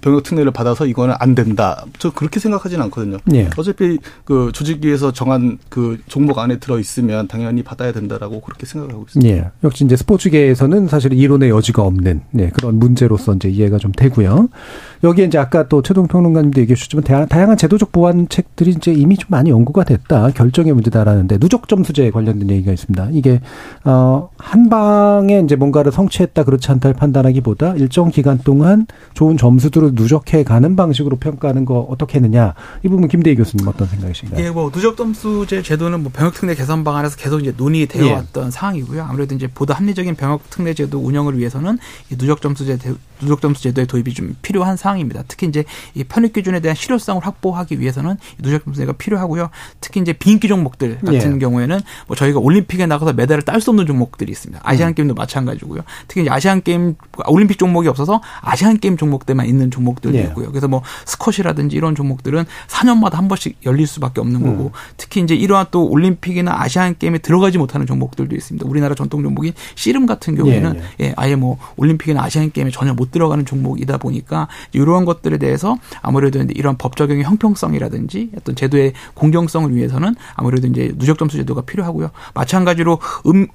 병역 특례를 받아서 이거는 안 된다. 저 그렇게 생각하지는 않거든요. 예. 어차피 그 조직위에서 정한 그 종목 안에 들어 있으면 당연히 받아야 된다라고 그렇게 생각하고 있습니다. 예. 역시 이제 스포츠계에서는 사실 이론의 여지가 없는 네, 그런 문제로서 이제 이해가 좀 되고요. 여기에 이제 아까 또 최동 평론가님도 얘기해 주셨지만 다양한 제도적 보완책들이 이제 이미 좀 많이 연구가 됐다. 결정의 문제다라는데 누적 점수제 관련된 얘기가 있습니다. 이게 어한 방에 이제 뭔가를 성취했다 그렇지 않다를 판단하기보다 일정 기간 동안 좋은 점수들을 누적해 가는 방식으로 평가하는 거 어떻게 했느냐. 이 부분 김대희 교수님 어떤 생각이신가요? 예, 뭐 누적 점수제 제도는 뭐 병역 특례 개선 방안에서 계속 이제 논의되어 예. 왔던 사항이고요. 아무래도 이제 보다 합리적인 병역 특례 제도 운영을 위해서는 이 누적 점수제 누적 점수 제도의 도입이 좀 필요한 사항입니다. 특히 이제 이 편입 기준에 대한 실효성을 확보하기 위해서는 누적 점수제가 필요하고요. 특히 이제 비인기 종목들 같은 예. 경우에는 뭐 저희가 올림픽에 나가서 메달을 딸 수 없는 종목들이 있습니다. 아시안 음. 게임도 마찬가지고요. 특히 아시안 게임 올림픽 종목이 없어서 아시안 게임 종목들만 있는 종목 들도 예. 있고요. 그래서 뭐 스쿼시라든지 이런 종목들은 4년마다 한 번씩 열릴 수밖에 없는 거고 음. 특히 이제 이러한 또 올림픽이나 아시안 게임에 들어가지 못하는 종목들도 있습니다. 우리나라 전통 종목인 씨름 같은 경우에는 예, 예. 예 아예 뭐 올림픽이나 아시안 게임에 전혀 못 들어가는 종목이다 보니까 이러한 것들에 대해서 아무래도 이런 법 적용의 형평성이라든지 어떤 제도의 공정성을 위해서는 아무래도 이제 누적 점수 제도가 필요하고요. 마찬가지로 음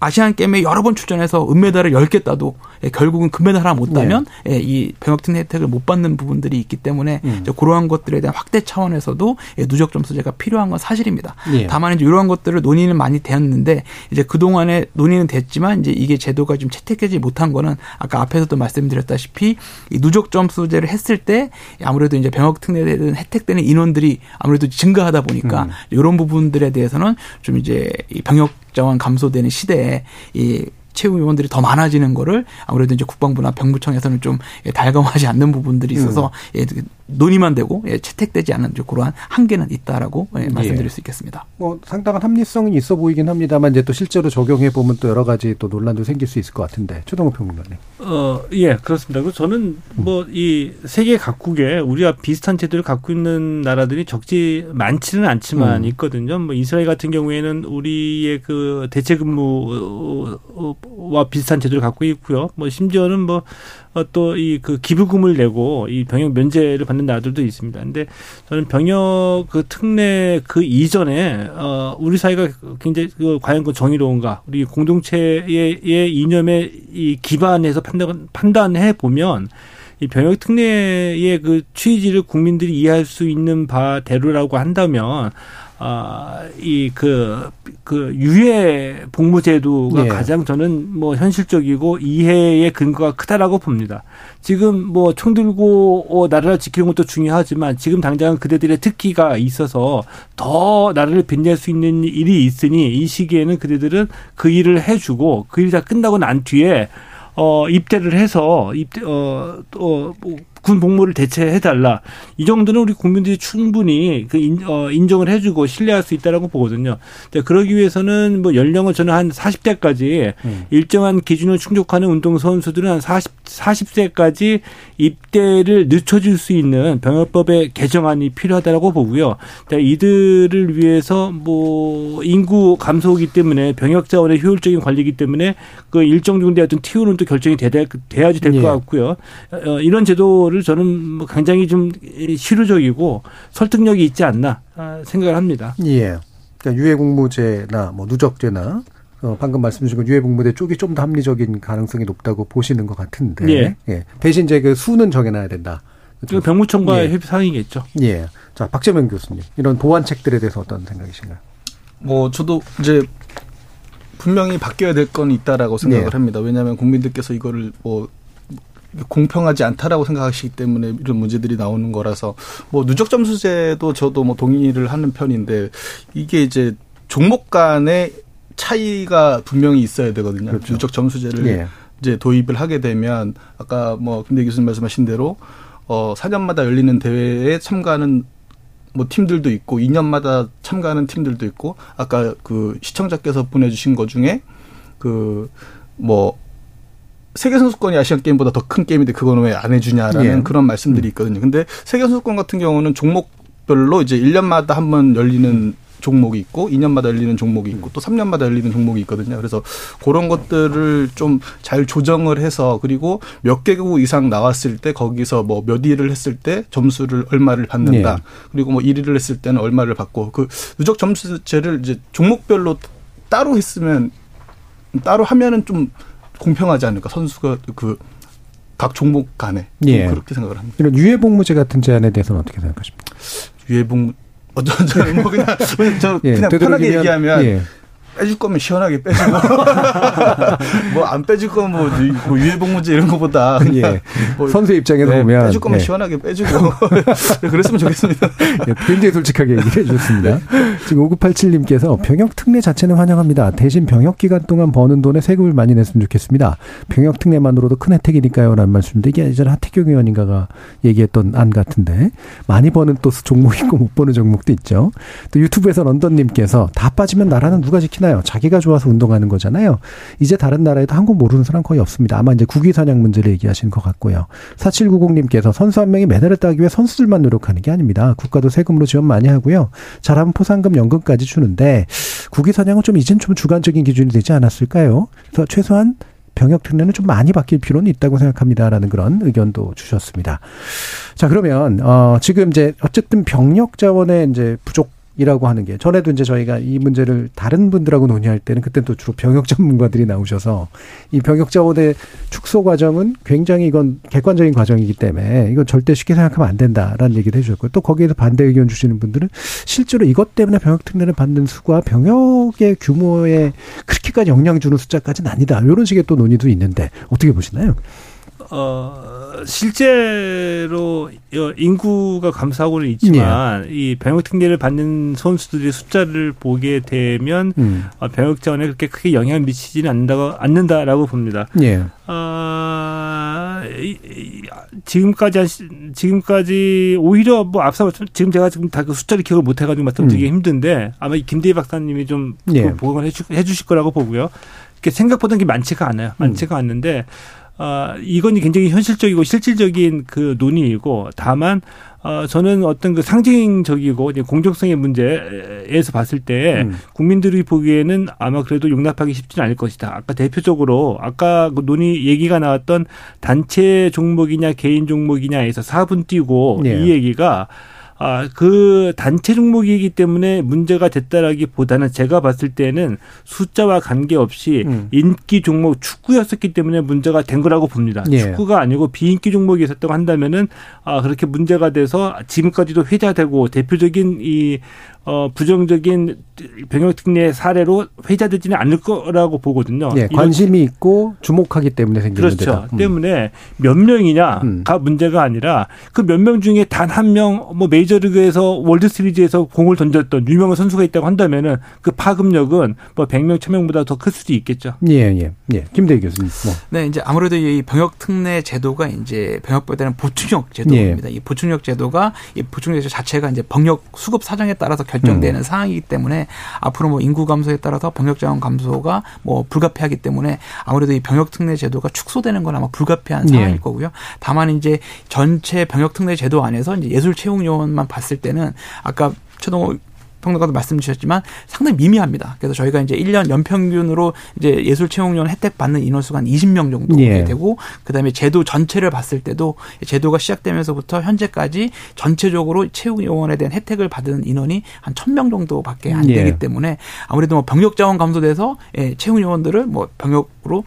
아시안 게임에 여러 번 출전해서 은메달을 10개 따도 예, 결국은 금메달 하나 못 따면 네. 예, 이 병역특례 혜택을 못 받는 부분들이 있기 때문에 음. 그러한 것들에 대한 확대 차원에서도 예, 누적 점수제가 필요한 건 사실입니다. 네. 다만 이제 이러한 것들을 논의는 많이 되었는데 이제 그 동안에 논의는 됐지만 이제 이게 제도가 좀 채택되지 못한 거는 아까 앞에서도 말씀드렸다시피 이 누적 점수제를 했을 때 아무래도 이제 병역특례는 혜택되는 인원들이 아무래도 증가하다 보니까 음. 이런 부분들에 대해서는 좀 이제 이 병역 자원 감소되는 시대에 이 채용 요원들이 더 많아지는 거를 아무래도 이제 국방부나 병무청에서는 좀 달감하지 않는 부분들이 있어서 음. 예, 논의만 되고 예, 채택되지 않는 그러한 한계는 있다라고 예, 말씀드릴 예. 수 있겠습니다. 뭐 상당한 합리성은 있어 보이긴 합니다만 이제 또 실제로 적용해 보면 또 여러 가지 또 논란도 생길 수 있을 것 같은데 최동호 평론가님. 어, 예, 그렇습니다. 그 저는 뭐 이 세계 각국에 우리와 비슷한 제도를 갖고 있는 나라들이 적지 많지는 않지만 음. 있거든요. 뭐 이스라엘 같은 경우에는 우리의 그 대체 근무와 비슷한 제도를 갖고 있고요. 뭐 심지어는 뭐 어, 또 이 그 기부금을 내고 이 병역 면제를 받는 나라들도 있습니다. 근데 저는 병역 그 특례 그 이전에 어 우리 사회가 굉장히 그 과연 그 정의로운가 우리 공동체의 이념에 이 기반해서 판단 판단해 보면 이 병역 특례의 그 취지를 국민들이 이해할 수 있는 바대로라고 한다면 아, 이, 그, 그, 유해 복무제도가 예. 가장 저는 뭐 현실적이고 이해의 근거가 크다라고 봅니다. 지금 뭐 총 들고 어, 나라를 지키는 것도 중요하지만 지금 당장 그대들의 특기가 있어서 더 나라를 빛낼 수 있는 일이 있으니 이 시기에는 그대들은 그 일을 해주고 그 일이 다 끝나고 난 뒤에 어 입대를 해서 입대 어또 뭐, 군 복무를 대체해달라. 이 정도는 우리 국민들이 충분히 그 인, 어, 인정을 해주고 신뢰할 수 있다라고 보거든요. 그러기 위해서는 뭐 연령을 저는 한 40대까지 음. 일정한 기준을 충족하는 운동 선수들은 한 40, 40세까지 입대를 늦춰줄 수 있는 병역법의 개정안이 필요하다라고 보고요. 이들을 위해서 뭐 인구 감소이기 때문에 병역 자원의 효율적인 관리이기 때문에 그 일정 정도의 어떤 티오는 또 결정이 돼야, 돼야지 될것 예. 같고요. 어, 이런 제도 거를 저는 뭐 굉장히 좀 실효적이고 설득력이 있지 않나 생각을 합니다. 예. 그러니까 유해공무제나 뭐 누적제나 어, 방금 말씀 주신 유해공무제 쪽이 좀 더 합리적인 가능성이 높다고 보시는 것 같은데. 예. 예. 대신 이제 그 수는 정해놔야 된다. 그 병무청과의 예. 협의 사항이겠죠. 예. 자, 박재명 교수님. 이런 보완책들에 대해서 어떤 생각이신가요? 뭐, 저도 이제 분명히 바뀌어야 될 건 있다라고 생각을 예. 합니다. 왜냐하면 국민들께서 이거를 뭐 공평하지 않다라고 생각하시기 때문에 이런 문제들이 나오는 거라서 뭐 누적 점수제도 저도 뭐 동의를 하는 편인데 이게 이제 종목 간의 차이가 분명히 있어야 되거든요. 그렇죠. 누적 점수제를 예. 이제 도입을 하게 되면 아까 뭐 김대 교수님 말씀하신 대로 어 4년마다 열리는 대회에 참가하는 뭐 팀들도 있고 2년마다 참가하는 팀들도 있고 아까 그 시청자께서 보내주신 것 중에 그뭐 세계 선수권이 아시안 게임보다 더 큰 게임인데 그거는 왜안 해주냐라는 예. 그런 말씀들이 음. 있거든요. 근데 세계 선수권 같은 경우는 종목별로 이제 1년마다 한 번 열리는 종목이 있고 2년마다 열리는 종목이 있고 또 3년마다 열리는 종목이 있거든요. 그래서 그런 것들을 좀 잘 조정을 해서 그리고 몇 개국 이상 나왔을 때 거기서 뭐몇 위를 했을 때 점수를 얼마를 받는다. 네. 그리고 뭐 1위를 했을 때는 얼마를 받고 그 누적 점수제를 이제 종목별로 따로 했으면 따로 하면은 좀 공평하지 않을까 선수가 그 각 종목 간에 예. 그렇게 생각을 합니다. 이런 유해복무제 같은 제안에 대해서는 어떻게 생각하십니까? 유해복무 어떤 저는 뭐 그냥 저 예, 그냥 편하게 얘기하면 예. 빼줄 거면 시원하게 빼주고 뭐 안 빼줄 거면 뭐, 뭐 유해복무제 이런 거보다 예. 뭐 선수 입장에서 네, 보면 빼줄 거면 예. 시원하게 빼주고 그랬으면 좋겠습니다. 예, 굉장히 솔직하게 얘기해 주셨습니다. 지금 5987님께서 병역 특례 자체는 환영합니다. 대신 병역 기간 동안 버는 돈에 세금을 많이 냈으면 좋겠습니다. 병역 특례만으로도 큰 혜택이니까요라는 말씀인데 이게 예전에 하태경 의원인가가 얘기했던 안 같은데 많이 버는 또 종목 있고 못 버는 종목도 있죠. 또 유튜브에서 런던님께서 다 빠지면 나라는 누가 지키나 하나요? 자기가 좋아서 운동하는 거잖아요. 이제 다른 나라에도 한국 모르는 사람 거의 없습니다. 아마 이제 국위 사냥 문제를 얘기하시는 것 같고요. 4790님께서 선수 한 명이 메달을 따기 위해 선수들만 노력하는 게 아닙니다. 국가도 세금으로 지원 많이 하고요. 잘하면 포상금 연금까지 주는데 국위 사냥은 좀 이젠 좀 주관적인 기준이 되지 않았을까요? 그래서 최소한 병역 특례는 좀 많이 바뀔 필요는 있다고 생각합니다라는 그런 의견도 주셨습니다. 자 그러면 어 지금 이제 어쨌든 병력 자원의 이제 부족 이라고 하는 게 전에도 이제 저희가 이 문제를 다른 분들하고 논의할 때는 그때 또 주로 병역 전문가들이 나오셔서 이 병역 자원의 축소 과정은 굉장히 이건 객관적인 과정이기 때문에 이건 절대 쉽게 생각하면 안 된다라는 얘기를 해주셨고 또 거기에서 반대 의견 주시는 분들은 실제로 이것 때문에 병역 특례를 받는 수가 병역의 규모에 그렇게까지 영향 주는 숫자까지는 아니다 이런 식의 또 논의도 있는데 어떻게 보시나요? 어, 실제로 인구가 감소하고는 있지만 예. 이 병역 특례를 받는 선수들의 숫자를 보게 되면 음. 어, 병역 자원에 그렇게 크게 영향을 미치지는 않는다고 않는다라고 봅니다. 예. 어, 이, 이, 지금까지 한, 지금까지 오히려 뭐 앞서 지금 제가 지금 다 그 숫자를 기억을 못 해가지고 말씀드리기 음. 힘든데 아마 김대희 박사님이 좀 예. 보강을 해주, 해주실 거라고 보고요. 생각보다 게 많지가 않아요. 많지가 음. 않는데 어, 이건 굉장히 현실적이고 실질적인 그 논의이고 다만 어, 저는 어떤 그 상징적이고 이제 공정성의 문제에서 봤을 때 음. 국민들이 보기에는 아마 그래도 용납하기 쉽지는 않을 것이다. 아까 대표적으로 아까 그 논의 얘기가 나왔던 단체 종목이냐 개인 종목이냐에서 4분 뛰고 네. 이 얘기가 아, 그 단체 종목이기 때문에 문제가 됐다라기보다는 제가 봤을 때는 숫자와 관계없이 음. 인기 종목 축구였었기 때문에 문제가 된 거라고 봅니다. 예. 축구가 아니고 비인기 종목이 있었다고 한다면은 아, 그렇게 문제가 돼서 지금까지도 회자되고 대표적인 이 어, 부정적인 병역 특례 사례로 회자되지는 않을 거라고 보거든요. 네, 관심이 있고 주목하기 때문에 생긴 그렇죠. 문제다. 음. 때문에 몇 명이냐가 음. 문제가 아니라 그 몇 명 중에 단 한 명 뭐 메이저리그에서 월드 시리즈에서 공을 던졌던 유명한 선수가 있다고 한다면은 그 파급력은 뭐 100명, 1000명보다 더 클 수도 있겠죠. 예, 예. 예. 김대희 교수님. 뭐. 네, 이제 아무래도 이 병역 특례 제도가 이제 병역보다는 보충력 제도입니다. 예. 이 보충력 제도가 이 보충력 제도 자체가 이제 병역 수급 사정에 따라서 결정되는 음. 상황이기 때문에 앞으로 뭐 인구 감소에 따라서 병역 자원 감소가 뭐 불가피하기 때문에 아무래도 이 병역 특례 제도가 축소되는 건 아마 불가피한 상황일 예. 거고요. 다만 이제 전체 병역 특례 제도 안에서 이제 예술 채용 요원만 봤을 때는 아까 최동호 평론가도 말씀 주셨지만 상당히 미미합니다. 그래서 저희가 이제 1년 연평균으로 이제 예술 채용요원 혜택 받는 인원수가 한 20명 정도 예. 되고 그다음에 제도 전체를 봤을 때도 제도가 시작되면서부터 현재까지 전체적으로 채용 요원에 대한 혜택을 받은 인원이 한 1000명 정도밖에 안 예. 되기 때문에 아무래도 뭐 병력 자원 감소돼서 예, 채용 요원들을 뭐 병역으로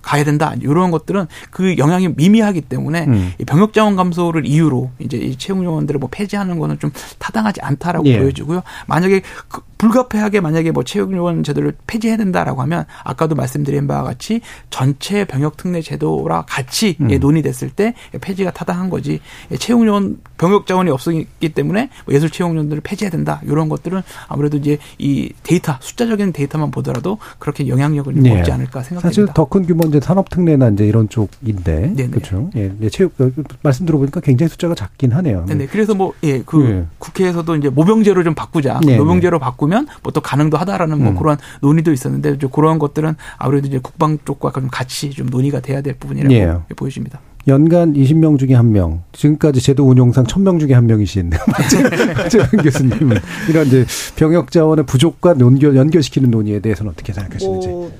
가야 된다 이런 것들은 그 영향이 미미하기 때문에 음. 병역 자원 감소를 이유로 이제 이 채용 요원들을 뭐 폐지하는 거는 좀 타당하지 않다라고 예. 보여지고요. 만약에 그 불가피하게 만약에 뭐 채용 요원 제도를 폐지해야 된다라고 하면 아까도 말씀드린 바와 같이 전체 병역 특례 제도랑 같이 음. 논의됐을 때 폐지가 타당한 거지 채용 요원 병역 자원이 없었기 때문에 뭐 예술 채용 요원들을 폐지해야 된다 이런 것들은 아무래도 이제 이 데이터 숫자적인 데이터만 보더라도 그렇게 영향력을 네. 없지 않을까 생각됩니다. 사실 더 큰 규모 이제 산업 특례나 이제 이런 쪽인데 네네. 그렇죠. 예, 예, 체육 어, 말씀 들어보니까 굉장히 숫자가 작긴 하네요. 네, 그래서 뭐 예, 그 예. 국회에서도 이제 모병제로 좀 바꾸 자. 네, 모병제로 바꾸면 뭐 또 가능도 하다라는 뭐 음. 그런 논의도 있었는데 그런 것들은 아무래도 이제 국방 쪽과 좀 같이 좀 논의가 돼야 될 부분이라고 예. 보여집니다. 연간 20명 중에 한 명, 지금까지 제도 운용상 1000명 중에 한 명이신 박재현 교수님은 이런 이제 병역 자원의 부족과 연결, 연결시키는 논의에 대해서는 어떻게 생각하시는지? 뭐,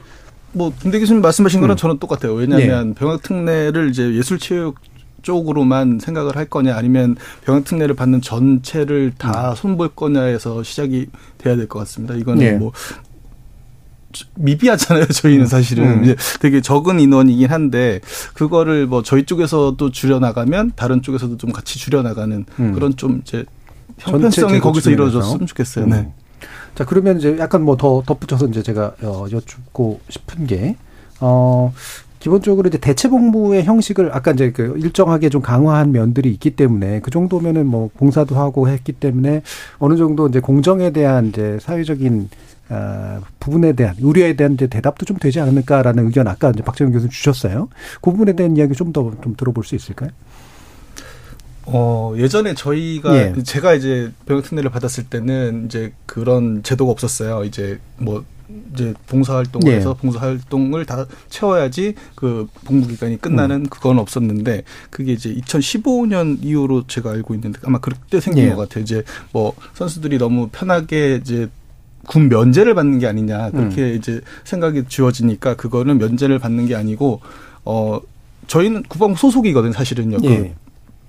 뭐 김대 교수님 말씀하신 거랑 음. 저는 똑같아요. 왜냐하면 네. 병역 특례를 이제 예술체육 쪽으로만 생각을 할 거냐 아니면 병역 특례를 받는 전체를 다 음. 손볼 거냐에서 시작이 돼야 될 것 같습니다. 이거는 네. 뭐 미비하잖아요. 저희는 음. 사실은 음. 이제 되게 적은 인원이긴 한데 그거를 뭐 저희 쪽에서도 줄여 나가면 다른 쪽에서도 좀 같이 줄여 나가는 음. 그런 좀 이제 형편성이 거기서 이루어졌으면 좋겠어요. 네. 음. 자 그러면 이제 약간 뭐 더 덧붙여서 이제 제가 어, 여쭙고 싶은 게 어. 기본적으로 이제 대체 복무의 형식을 아까 이제 그 일정하게 좀 강화한 면들이 있기 때문에 그 정도면은 뭐 봉사도 하고 했기 때문에 어느 정도 이제 공정에 대한 이제 사회적인 어, 부분에 대한 우려에 대한 이제 대답도 좀 되지 않을까라는 의견 아까 이제 박정현 교수 주셨어요. 그 부분에 대한 이야기 좀 더좀 좀 들어볼 수 있을까요? 어, 예전에 저희가 예. 제가 이제 병역 특례를 받았을 때는 이제 그런 제도가 없었어요. 이제 뭐 이제 봉사 활동을 예. 해서 봉사 활동을 다 채워야지 그 복무 기간이 끝나는 음. 그건 없었는데 그게 이제 2015년 이후로 제가 알고 있는데 아마 그때 생긴 예. 것 같아요. 이제 뭐 선수들이 너무 편하게 이제 군 면제를 받는 게 아니냐 그렇게 음. 이제 생각이 지워지니까 그거는 면제를 받는 게 아니고 어 저희는 국방부 소속이거든요 사실은요. 그 예.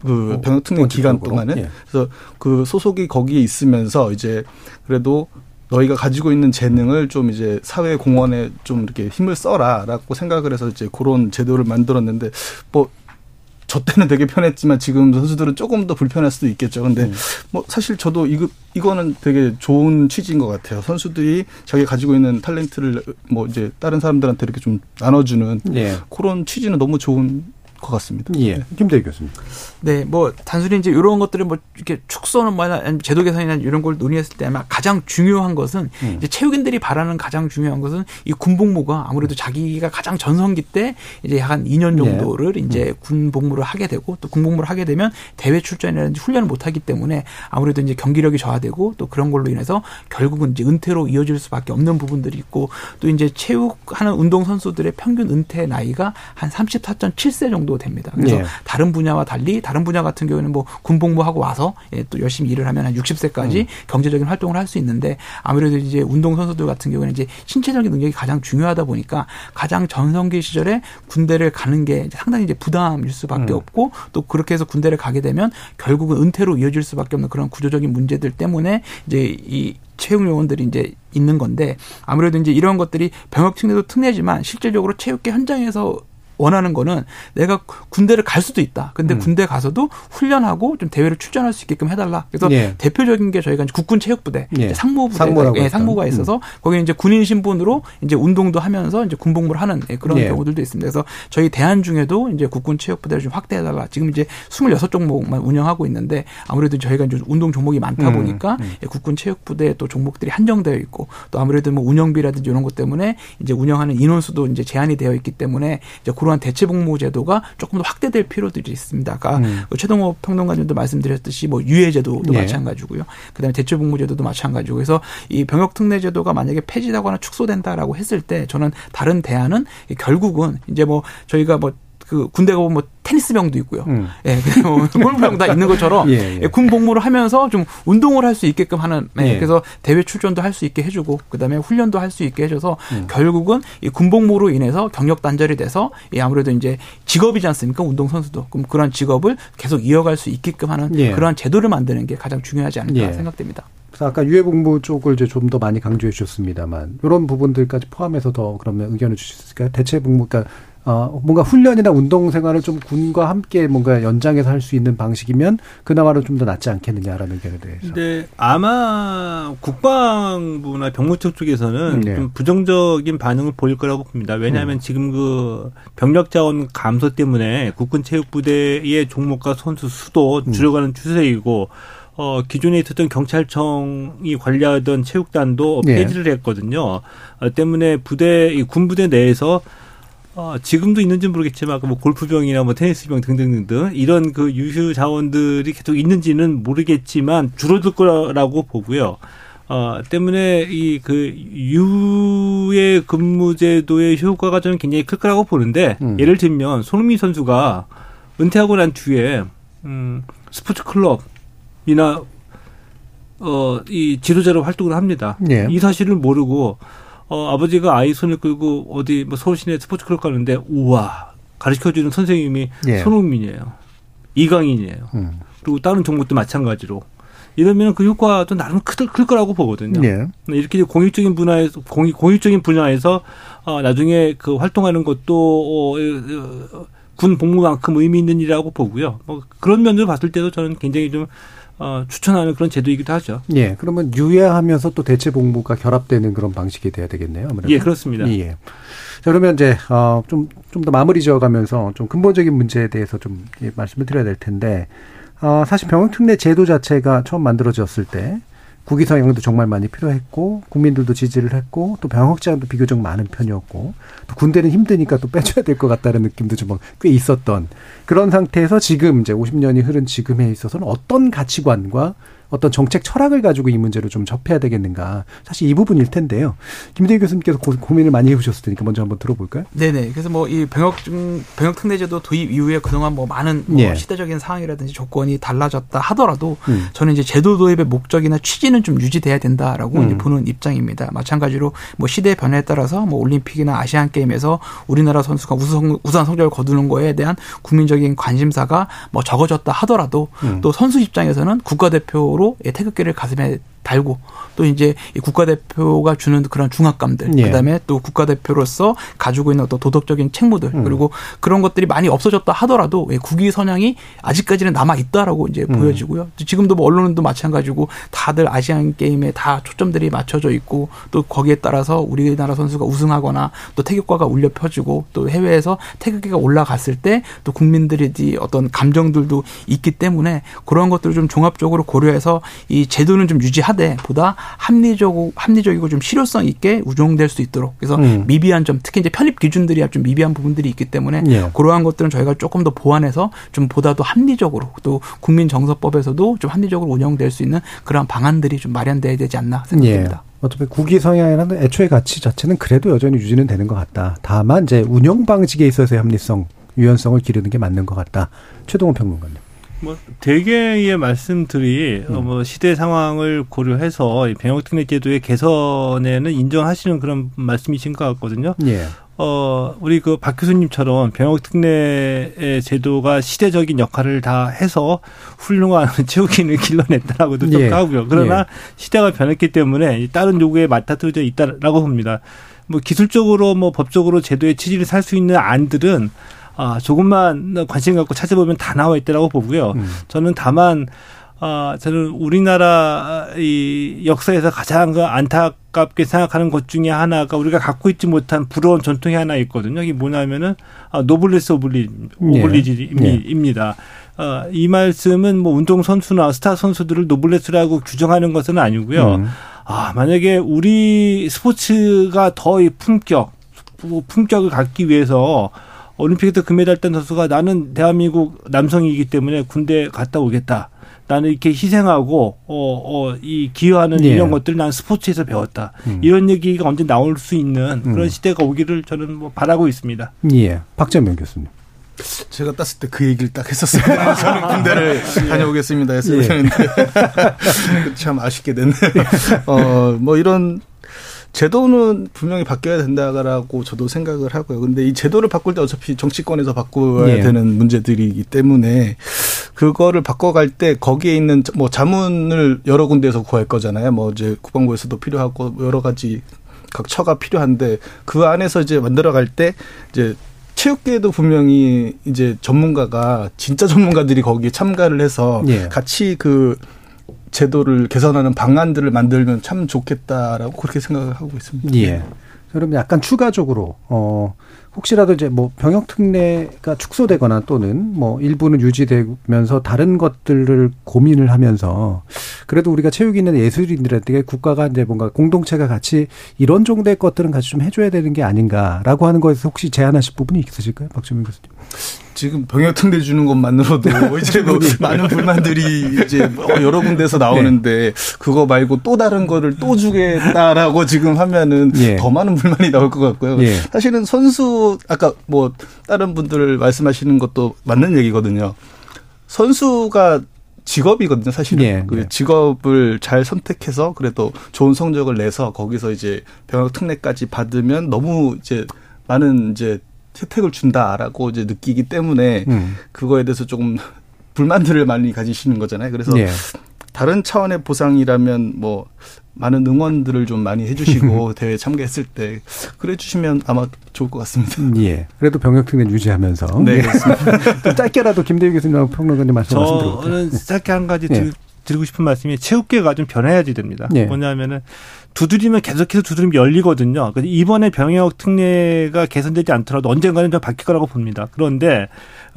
그, 그 병역 특례 기간 동안은 예. 그래서 그 소속이 거기에 있으면서 이제 그래도 너희가 가지고 있는 재능을 좀 이제 사회 공헌에 좀 이렇게 힘을 써라라고 생각을 해서 이제 그런 제도를 만들었는데 뭐 저 때는 되게 편했지만 지금 선수들은 조금 더 불편할 수도 있겠죠. 근데 음. 뭐 사실 저도 이거 이거는 되게 좋은 취지인 것 같아요. 선수들이 자기 가지고 있는 탤런트를 뭐 이제 다른 사람들한테 이렇게 좀 나눠주는 예. 그런 취지는 너무 좋은 것 같습니다. 예. 네. 김대희 교수님. 네, 뭐 단순히 이제 이런 것들을 뭐 이렇게 축소는 뭐냐 제도 개선이나 이런 걸 논의했을 때 아마 가장 중요한 것은 음. 이제 체육인들이 바라는 가장 중요한 것은 이 군복무가 아무래도 자기가 가장 전성기 때 이제 한 2년 정도를 네. 이제 음. 군복무를 하게 되고 또 군복무를 하게 되면 대회 출전이라든지 훈련을 못 하기 때문에 아무래도 이제 경기력이 저하되고 또 그런 걸로 인해서 결국은 이제 은퇴로 이어질 수밖에 없는 부분들이 있고 또 이제 체육하는 운동 선수들의 평균 은퇴 나이가 한 34.7세 정도 됩니다. 그래서 네. 다른 분야와 달리 다른 분야 같은 경우에는 뭐 군복무하고 와서 예, 또 열심히 일을 하면 한 60세까지 음. 경제적인 활동을 할 수 있는데 아무래도 이제 운동 선수들 같은 경우에는 이제 신체적인 능력이 가장 중요하다 보니까 가장 전성기 시절에 군대를 가는 게 상당히 이제 부담일 수밖에 음. 없고 또 그렇게 해서 군대를 가게 되면 결국은 은퇴로 이어질 수밖에 없는 그런 구조적인 문제들 때문에 이제 이 체육 요원들이 이제 있는 건데 아무래도 이제 이런 것들이 병역 특례도 특례지만 실질적으로 체육계 현장에서 원하는 거는 내가 군대를 갈 수도 있다. 근데 음. 군대 가서도 훈련하고 좀 대회를 출전할 수 있게끔 해달라. 그래서 예. 대표적인 게 저희가 국군 체육부대 예. 상무부대 예, 상무가 있어서 음. 거기 이제 군인 신분으로 이제 운동도 하면서 이제 군복무를 하는 예, 그런 예. 경우들도 있습니다. 그래서 저희 대한 중에도 이제 국군 체육부대를 좀 확대해달라. 지금 이제 26종목만 운영하고 있는데 아무래도 저희가 이제 운동 종목이 많다 음. 보니까 음. 국군 체육부대 또 종목들이 한정되어 있고 또 아무래도 뭐 운영비라든지 이런 것 때문에 이제 운영하는 인원수도 이제 제한이 되어 있기 때문에 이제 그러한 대체 복무 제도가 조금 더 확대될 필요들이 있습니다. 아까 음. 그 최동호 평론가님도 말씀드렸듯이 뭐 유예 제도도 네. 마찬가지고요. 그다음에 대체 복무 제도도 마찬가지고 그래서 이 병역 특례 제도가 만약에 폐지되거나 축소된다라고 했을 때 저는 다른 대안은 결국은 이제 뭐 저희가 뭐 그 군대 가보면 뭐 테니스병도 있고요. 음. 예, 뭐 골프병 다 있는 것처럼 예, 예. 군 복무를 하면서 좀 운동을 할 수 있게끔 하는 예, 예. 그래서 대회 출전도 할 수 있게 해주고 그다음에 훈련도 할 수 있게 해줘서 음. 결국은 이군 복무로 인해서 경력 단절이 돼서 이 아무래도 이제 직업이지 않습니까 운동 선수도 그럼 그런 직업을 계속 이어갈 수 있게끔 하는 예. 그러한 제도를 만드는 게 가장 중요하지 않을까 예. 생각됩니다. 그래서 아까 유해복무 쪽을 이제 좀 더 많이 강조해 주셨습니다만 이런 부분들까지 포함해서 더 그러면 의견을 주실 수 있을까요? 대체 복무 그러니까 어, 뭔가 훈련이나 운동 생활을 좀 군과 함께 뭔가 연장해서 할 수 있는 방식이면 그나마로 좀 더 낫지 않겠느냐라는 의견에 대해서. 근데 아마 국방부나 병무청 쪽에서는 네. 좀 부정적인 반응을 보일 거라고 봅니다. 왜냐하면 음. 지금 그 병력 자원 감소 때문에 국군 체육부대의 종목과 선수 수도 음. 줄여가는 음. 추세이고 어, 기존에 있었던 경찰청이 관리하던 체육단도 네. 폐지를 했거든요. 어, 때문에 부대, 이 군부대 내에서 어, 지금도 있는지 모르겠지만 뭐 골프병이나 뭐 테니스병 등등등등 이런 그 유휴 자원들이 계속 있는지는 모르겠지만 줄어들 거라고 보고요. 어, 때문에 이 그 유예 근무제도의 효과가 저는 굉장히 클 거라고 보는데 음. 예를 들면 손흥민 선수가 은퇴하고 난 뒤에 음, 스포츠 클럽이나 어, 이 지도자로 활동을 합니다. 예. 이 사실을 모르고 어, 아버지가 아이 손을 끌고 어디 뭐 서울 시내 스포츠 클럽 가는데 우와 가르쳐 주는 선생님이 예. 손흥민이에요. 이강인이에요. 음. 그리고 다른 종목도 마찬가지로 이러면 그 효과도 나름 클, 클 거라고 보거든요. 예. 이렇게 공익적인 분야에서 공익, 공익적인 분야에서 어, 나중에 그 활동하는 것도 어, 어, 군 복무만큼 의미 있는 일이라고 보고요. 뭐 그런 면으로 봤을 때도 저는 굉장히 좀 어, 추천하는 그런 제도이기도 하죠. 예. 그러면 유예하면서 또 대체 복무가 결합되는 그런 방식이 돼야 되겠네요. 아무래도. 예, 그렇습니다. 예. 자, 그러면 이제 어, 좀좀 더 마무리 지어가면서 좀 근본적인 문제에 대해서 좀 예, 말씀을 드려야 될 텐데 어, 사실 병역특례 제도 자체가 처음 만들어졌을 때 국위 성향도 정말 많이 필요했고 국민들도 지지를 했고 또 병역 제한도 비교적 많은 편이었고 또 군대는 힘드니까 또 빼줘야 될 것 같다는 느낌도 좀 꽤 있었던 그런 상태에서 지금 이제 50년이 흐른 지금에 있어서는 어떤 가치관과 어떤 정책 철학을 가지고 이 문제를 좀 접해야 되겠는가. 사실 이 부분일 텐데요. 김대희 교수님께서 고, 민을 많이 해보셨을 테니까 먼저 한번 들어볼까요? 네네. 그래서 뭐 이 병역 병역 특례제도 도입 이후에 그동안 뭐 많은 뭐 예. 시대적인 상황이라든지 조건이 달라졌다 하더라도 음. 저는 이제 제도 도입의 목적이나 취지는 좀 유지돼야 된다라고 음. 보는 입장입니다. 마찬가지로 뭐 시대 변화에 따라서 뭐 올림픽이나 아시안 게임에서 우리나라 선수가 우수 우수한 성적을 거두는 거에 대한 국민적인 관심사가 뭐 적어졌다 하더라도 음. 또 선수 입장에서는 국가대표로 정도로 태극기를 가슴에 달고 또 이제 이 국가대표가 주는 그런 중압감들 예. 그다음에 또 국가대표로서 가지고 있는 어떤 도덕적인 책무들 음. 그리고 그런 것들이 많이 없어졌다 하더라도 국위 선양이 아직까지는 남아 있다라고 이제 음. 보여지고요. 지금도 뭐 언론도 마찬가지고 다들 아시안 게임에 다 초점들이 맞춰져 있고 또 거기에 따라서 우리나라 선수가 우승하거나 또 태극과가 울려 펴지고 또 해외에서 태극기가 올라갔을 때 또 국민들이 어떤 감정들도 있기 때문에 그런 것들을 좀 종합적으로 고려해서 이 제도는 좀 유지하 하되 보다 합리적이고 합리적이고 좀 실효성 있게 운용될 수 있도록 그래서 음. 미비한 점 특히 이제 편입 기준들이 좀 미비한 부분들이 있기 때문에 예. 그러한 것들은 저희가 조금 더 보완해서 좀 보다 더 합리적으로 또 국민 정서법에서도 좀 합리적으로 운영될 수 있는 그러한 방안들이 좀 마련돼야 되지 않나 생각됩니다. 예. 어차피 국위 성향이라는 애초의 가치 자체는 그래도 여전히 유지는 되는 것 같다. 다만 이제 운영 방식에 있어서의 합리성, 유연성을 기르는 게 맞는 것 같다. 최동원 평론가님. 뭐 대개의 말씀들이 음. 뭐 시대 상황을 고려해서 병역특례 제도의 개선에는 인정하시는 그런 말씀이신 것 같거든요. 예. 어, 우리 그 박 교수님처럼 병역 특례 제도가 시대적인 역할을 다 해서 훌륭한 체육인을 길러냈다라고도 예. 하고요. 그러나 예. 시대가 변했기 때문에 다른 요구에 맞닥뜨려져 있다라고 봅니다. 뭐 기술적으로 뭐 법적으로 제도의 취지를 살 수 있는 안들은 아, 조금만 관심 갖고 찾아보면 다 나와 있다라고 보고요. 음. 저는 다만 아, 저는 우리나라 이 역사에서 가장 그 안타깝게 생각하는 것 중에 하나가 우리가 갖고 있지 못한 부러운 전통이 하나 있거든요. 이게 뭐냐면은 아, 노블레스 오블리, 오블리지입니다. 네. 어, 이 말씀은 뭐 운동 선수나 스타 선수들을 노블레스라고 규정하는 것은 아니고요. 음. 아, 만약에 우리 스포츠가 더 이 품격, 품격을 갖기 위해서 올림픽에서 금메달 딴 선수가 나는 대한민국 남성이기 때문에 군대 갔다 오겠다. 나는 이렇게 희생하고 어어이 기여하는 예. 이런 것들을 난 스포츠에서 배웠다. 음. 이런 얘기가 언제 나올 수 있는 그런 음. 시대가 오기를 저는 뭐 바라고 있습니다. 예. 박재명 교수님. 제가 땄을 때 그 얘기를 딱 했었어요. 저는 군대를 예. 다녀오겠습니다 했어야 예. 되는데 참 아쉽게 됐네요. 어 뭐 이런 제도는 분명히 바뀌어야 된다라고 저도 생각을 하고요. 근데 이 제도를 바꿀 때 어차피 정치권에서 바꿔야 예. 되는 문제들이기 때문에 그거를 바꿔갈 때 거기에 있는 뭐 자문을 여러 군데에서 구할 거잖아요. 뭐 이제 국방부에서도 필요하고 여러 가지 각 처가 필요한데 그 안에서 이제 만들어갈 때 이제 체육계에도 분명히 이제 전문가가 진짜 전문가들이 거기에 참가를 해서 예. 같이 그 제도를 개선하는 방안들을 만들면 참 좋겠다라고 그렇게 생각을 하고 있습니다. 예. 그러면 약간 추가적으로 어 혹시라도 이제 뭐 병역 특례가 축소되거나 또는 뭐 일부는 유지되면서 다른 것들을 고민을 하면서 그래도 우리가 체육인은 예술인들한테 국가가 이제 뭔가 공동체가 같이 이런 정도의 것들은 같이 좀 해줘야 되는 게 아닌가라고 하는 거에서 혹시 제안하실 부분이 있으실까요, 박주민 교수님? 지금 병역 특례 주는 것만으로도 이제 뭐 많은 불만들이 이제 뭐 여러 군데서 나오는데 네. 그거 말고 또 다른 거를 또 주겠다라고 지금 하면은 예. 더 많은 불만이 나올 것 같고요. 예. 사실은 선수 아까 뭐 다른 분들 말씀하시는 것도 맞는 얘기거든요. 선수가 직업이거든요, 사실은. 예, 그 예. 직업을 잘 선택해서 그래도 좋은 성적을 내서 거기서 이제 병역 특례까지 받으면 너무 이제 많은 이제 혜택을 준다라고 이제 느끼기 때문에 음. 그거에 대해서 조금 불만들을 많이 가지시는 거잖아요. 그래서 예. 다른 차원의 보상이라면 뭐 많은 응원들을 좀 많이 해주시고 대회 참가했을 때 그래 주시면 아마 좋을 것 같습니다. 음, 예. 그래도 병역 특례 유지하면서 네, 그렇습니다. 짧게라도 김대희 교수님 평론가님 말씀 말씀드릴게요. 저는 짧게 한 가지 예. 드리고 싶은 말씀이 체육계가 좀 변해야지 됩니다. 예. 뭐냐면은 두드리면 계속해서 두드리면 열리거든요. 이번에 병역 특례가 개선되지 않더라도 언젠가는 좀 바뀔 거라고 봅니다. 그런데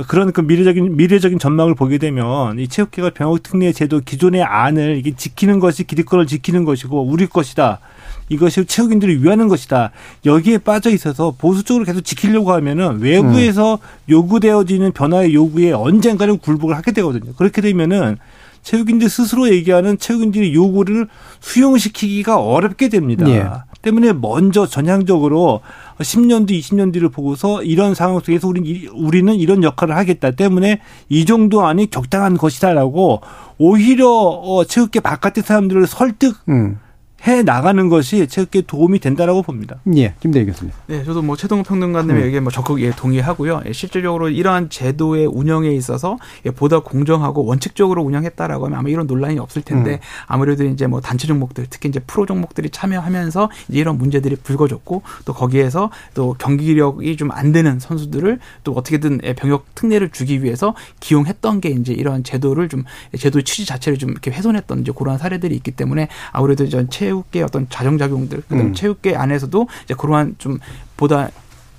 그런 그 미래적인 미래적인 전망을 보게 되면 이 체육계가 병역 특례 제도 기존의 안을 이게 지키는 것이 기득권을 지키는 것이고 우리 것이다. 이것이 체육인들을 위하는 것이다. 여기에 빠져 있어서 보수적으로 계속 지키려고 하면은 외부에서 음. 요구되어지는 변화의 요구에 언젠가는 굴복을 하게 되거든요. 그렇게 되면은 체육인들 스스로 얘기하는 체육인들의 요구를 수용시키기가 어렵게 됩니다. 예. 때문에 먼저 전향적으로 10년 뒤, 20년 뒤를 보고서 이런 상황 속에서 우리, 우리는 이런 역할을 하겠다 때문에 이 정도 안이 적당한 것이다라고 오히려 어, 체육계 바깥의 사람들을 설득 음. 해 나가는 것이 체육계에 도움이 된다라고 봅니다. 예, 김대희 교수님. 네, 저도 뭐 최동 평론가님의 음. 얘기에 뭐 적극 예, 동의하고요. 예, 실질적으로 이러한 제도의 운영에 있어서 예, 보다 공정하고 원칙적으로 운영했다라고 하면 아마 이런 논란이 없을 텐데 음. 아무래도 이제 뭐 단체 종목들 특히 이제 프로 종목들이 참여하면서 이제 이런 문제들이 불거졌고 또 거기에서 또 경기력이 좀 안 되는 선수들을 또 어떻게든 예, 병역 특례를 주기 위해서 기용했던 게 이제 이러한 제도를 좀 제도의 취지 자체를 좀 이렇게 훼손했던 이제 그러한 사례들이 있기 때문에 아무래도 전 체육 체육계 어떤 자정작용들, 그다음 음. 체육계 안에서도 이제 그러한 좀 보다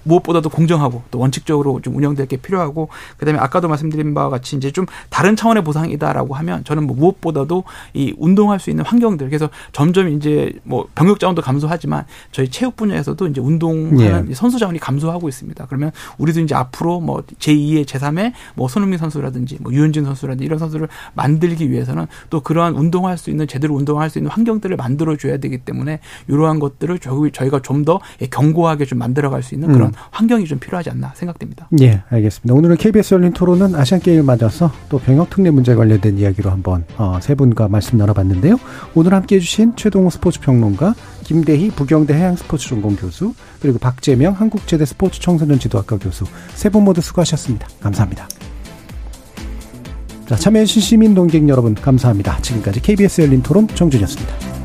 무엇보다도 공정하고 또 원칙적으로 좀 운영될 게 필요하고 그다음에 아까도 말씀드린 바와 같이 이제 좀 다른 차원의 보상이다라고 하면 저는 뭐 무엇보다도 이 운동할 수 있는 환경들 그래서 점점 이제 뭐 병역 자원도 감소하지만 저희 체육 분야에서도 이제 운동하는 예. 선수 자원이 감소하고 있습니다. 그러면 우리도 이제 앞으로 뭐 제2의 제3의 뭐 손흥민 선수라든지 뭐 유현진 선수라든지 이런 선수를 만들기 위해서는 또 그러한 운동할 수 있는 제대로 운동할 수 있는 환경들을 만들어 줘야 되기 때문에 이러한 것들을 저희가 좀더 경고하게 좀 만들어 갈 수 있는 그런 음. 환경이 좀 필요하지 않나 생각됩니다. 예, 알겠습니다. 오늘은 KBS 열린 토론은 아시안 게임을 맞아서 또 병역 특례 문제 관련된 이야기로 한번 어, 세 분과 말씀 나눠봤는데요. 오늘 함께해 주신 최동호 스포츠 평론가, 김대희 부경대 해양 스포츠 전공 교수, 그리고 박재명 한국제대 스포츠 청소년 지도학과 교수 세 분 모두 수고하셨습니다. 감사합니다. 자, 참여해주신 시민 동객 여러분 감사합니다. 지금까지 KBS 열린 토론 정준이었습니다.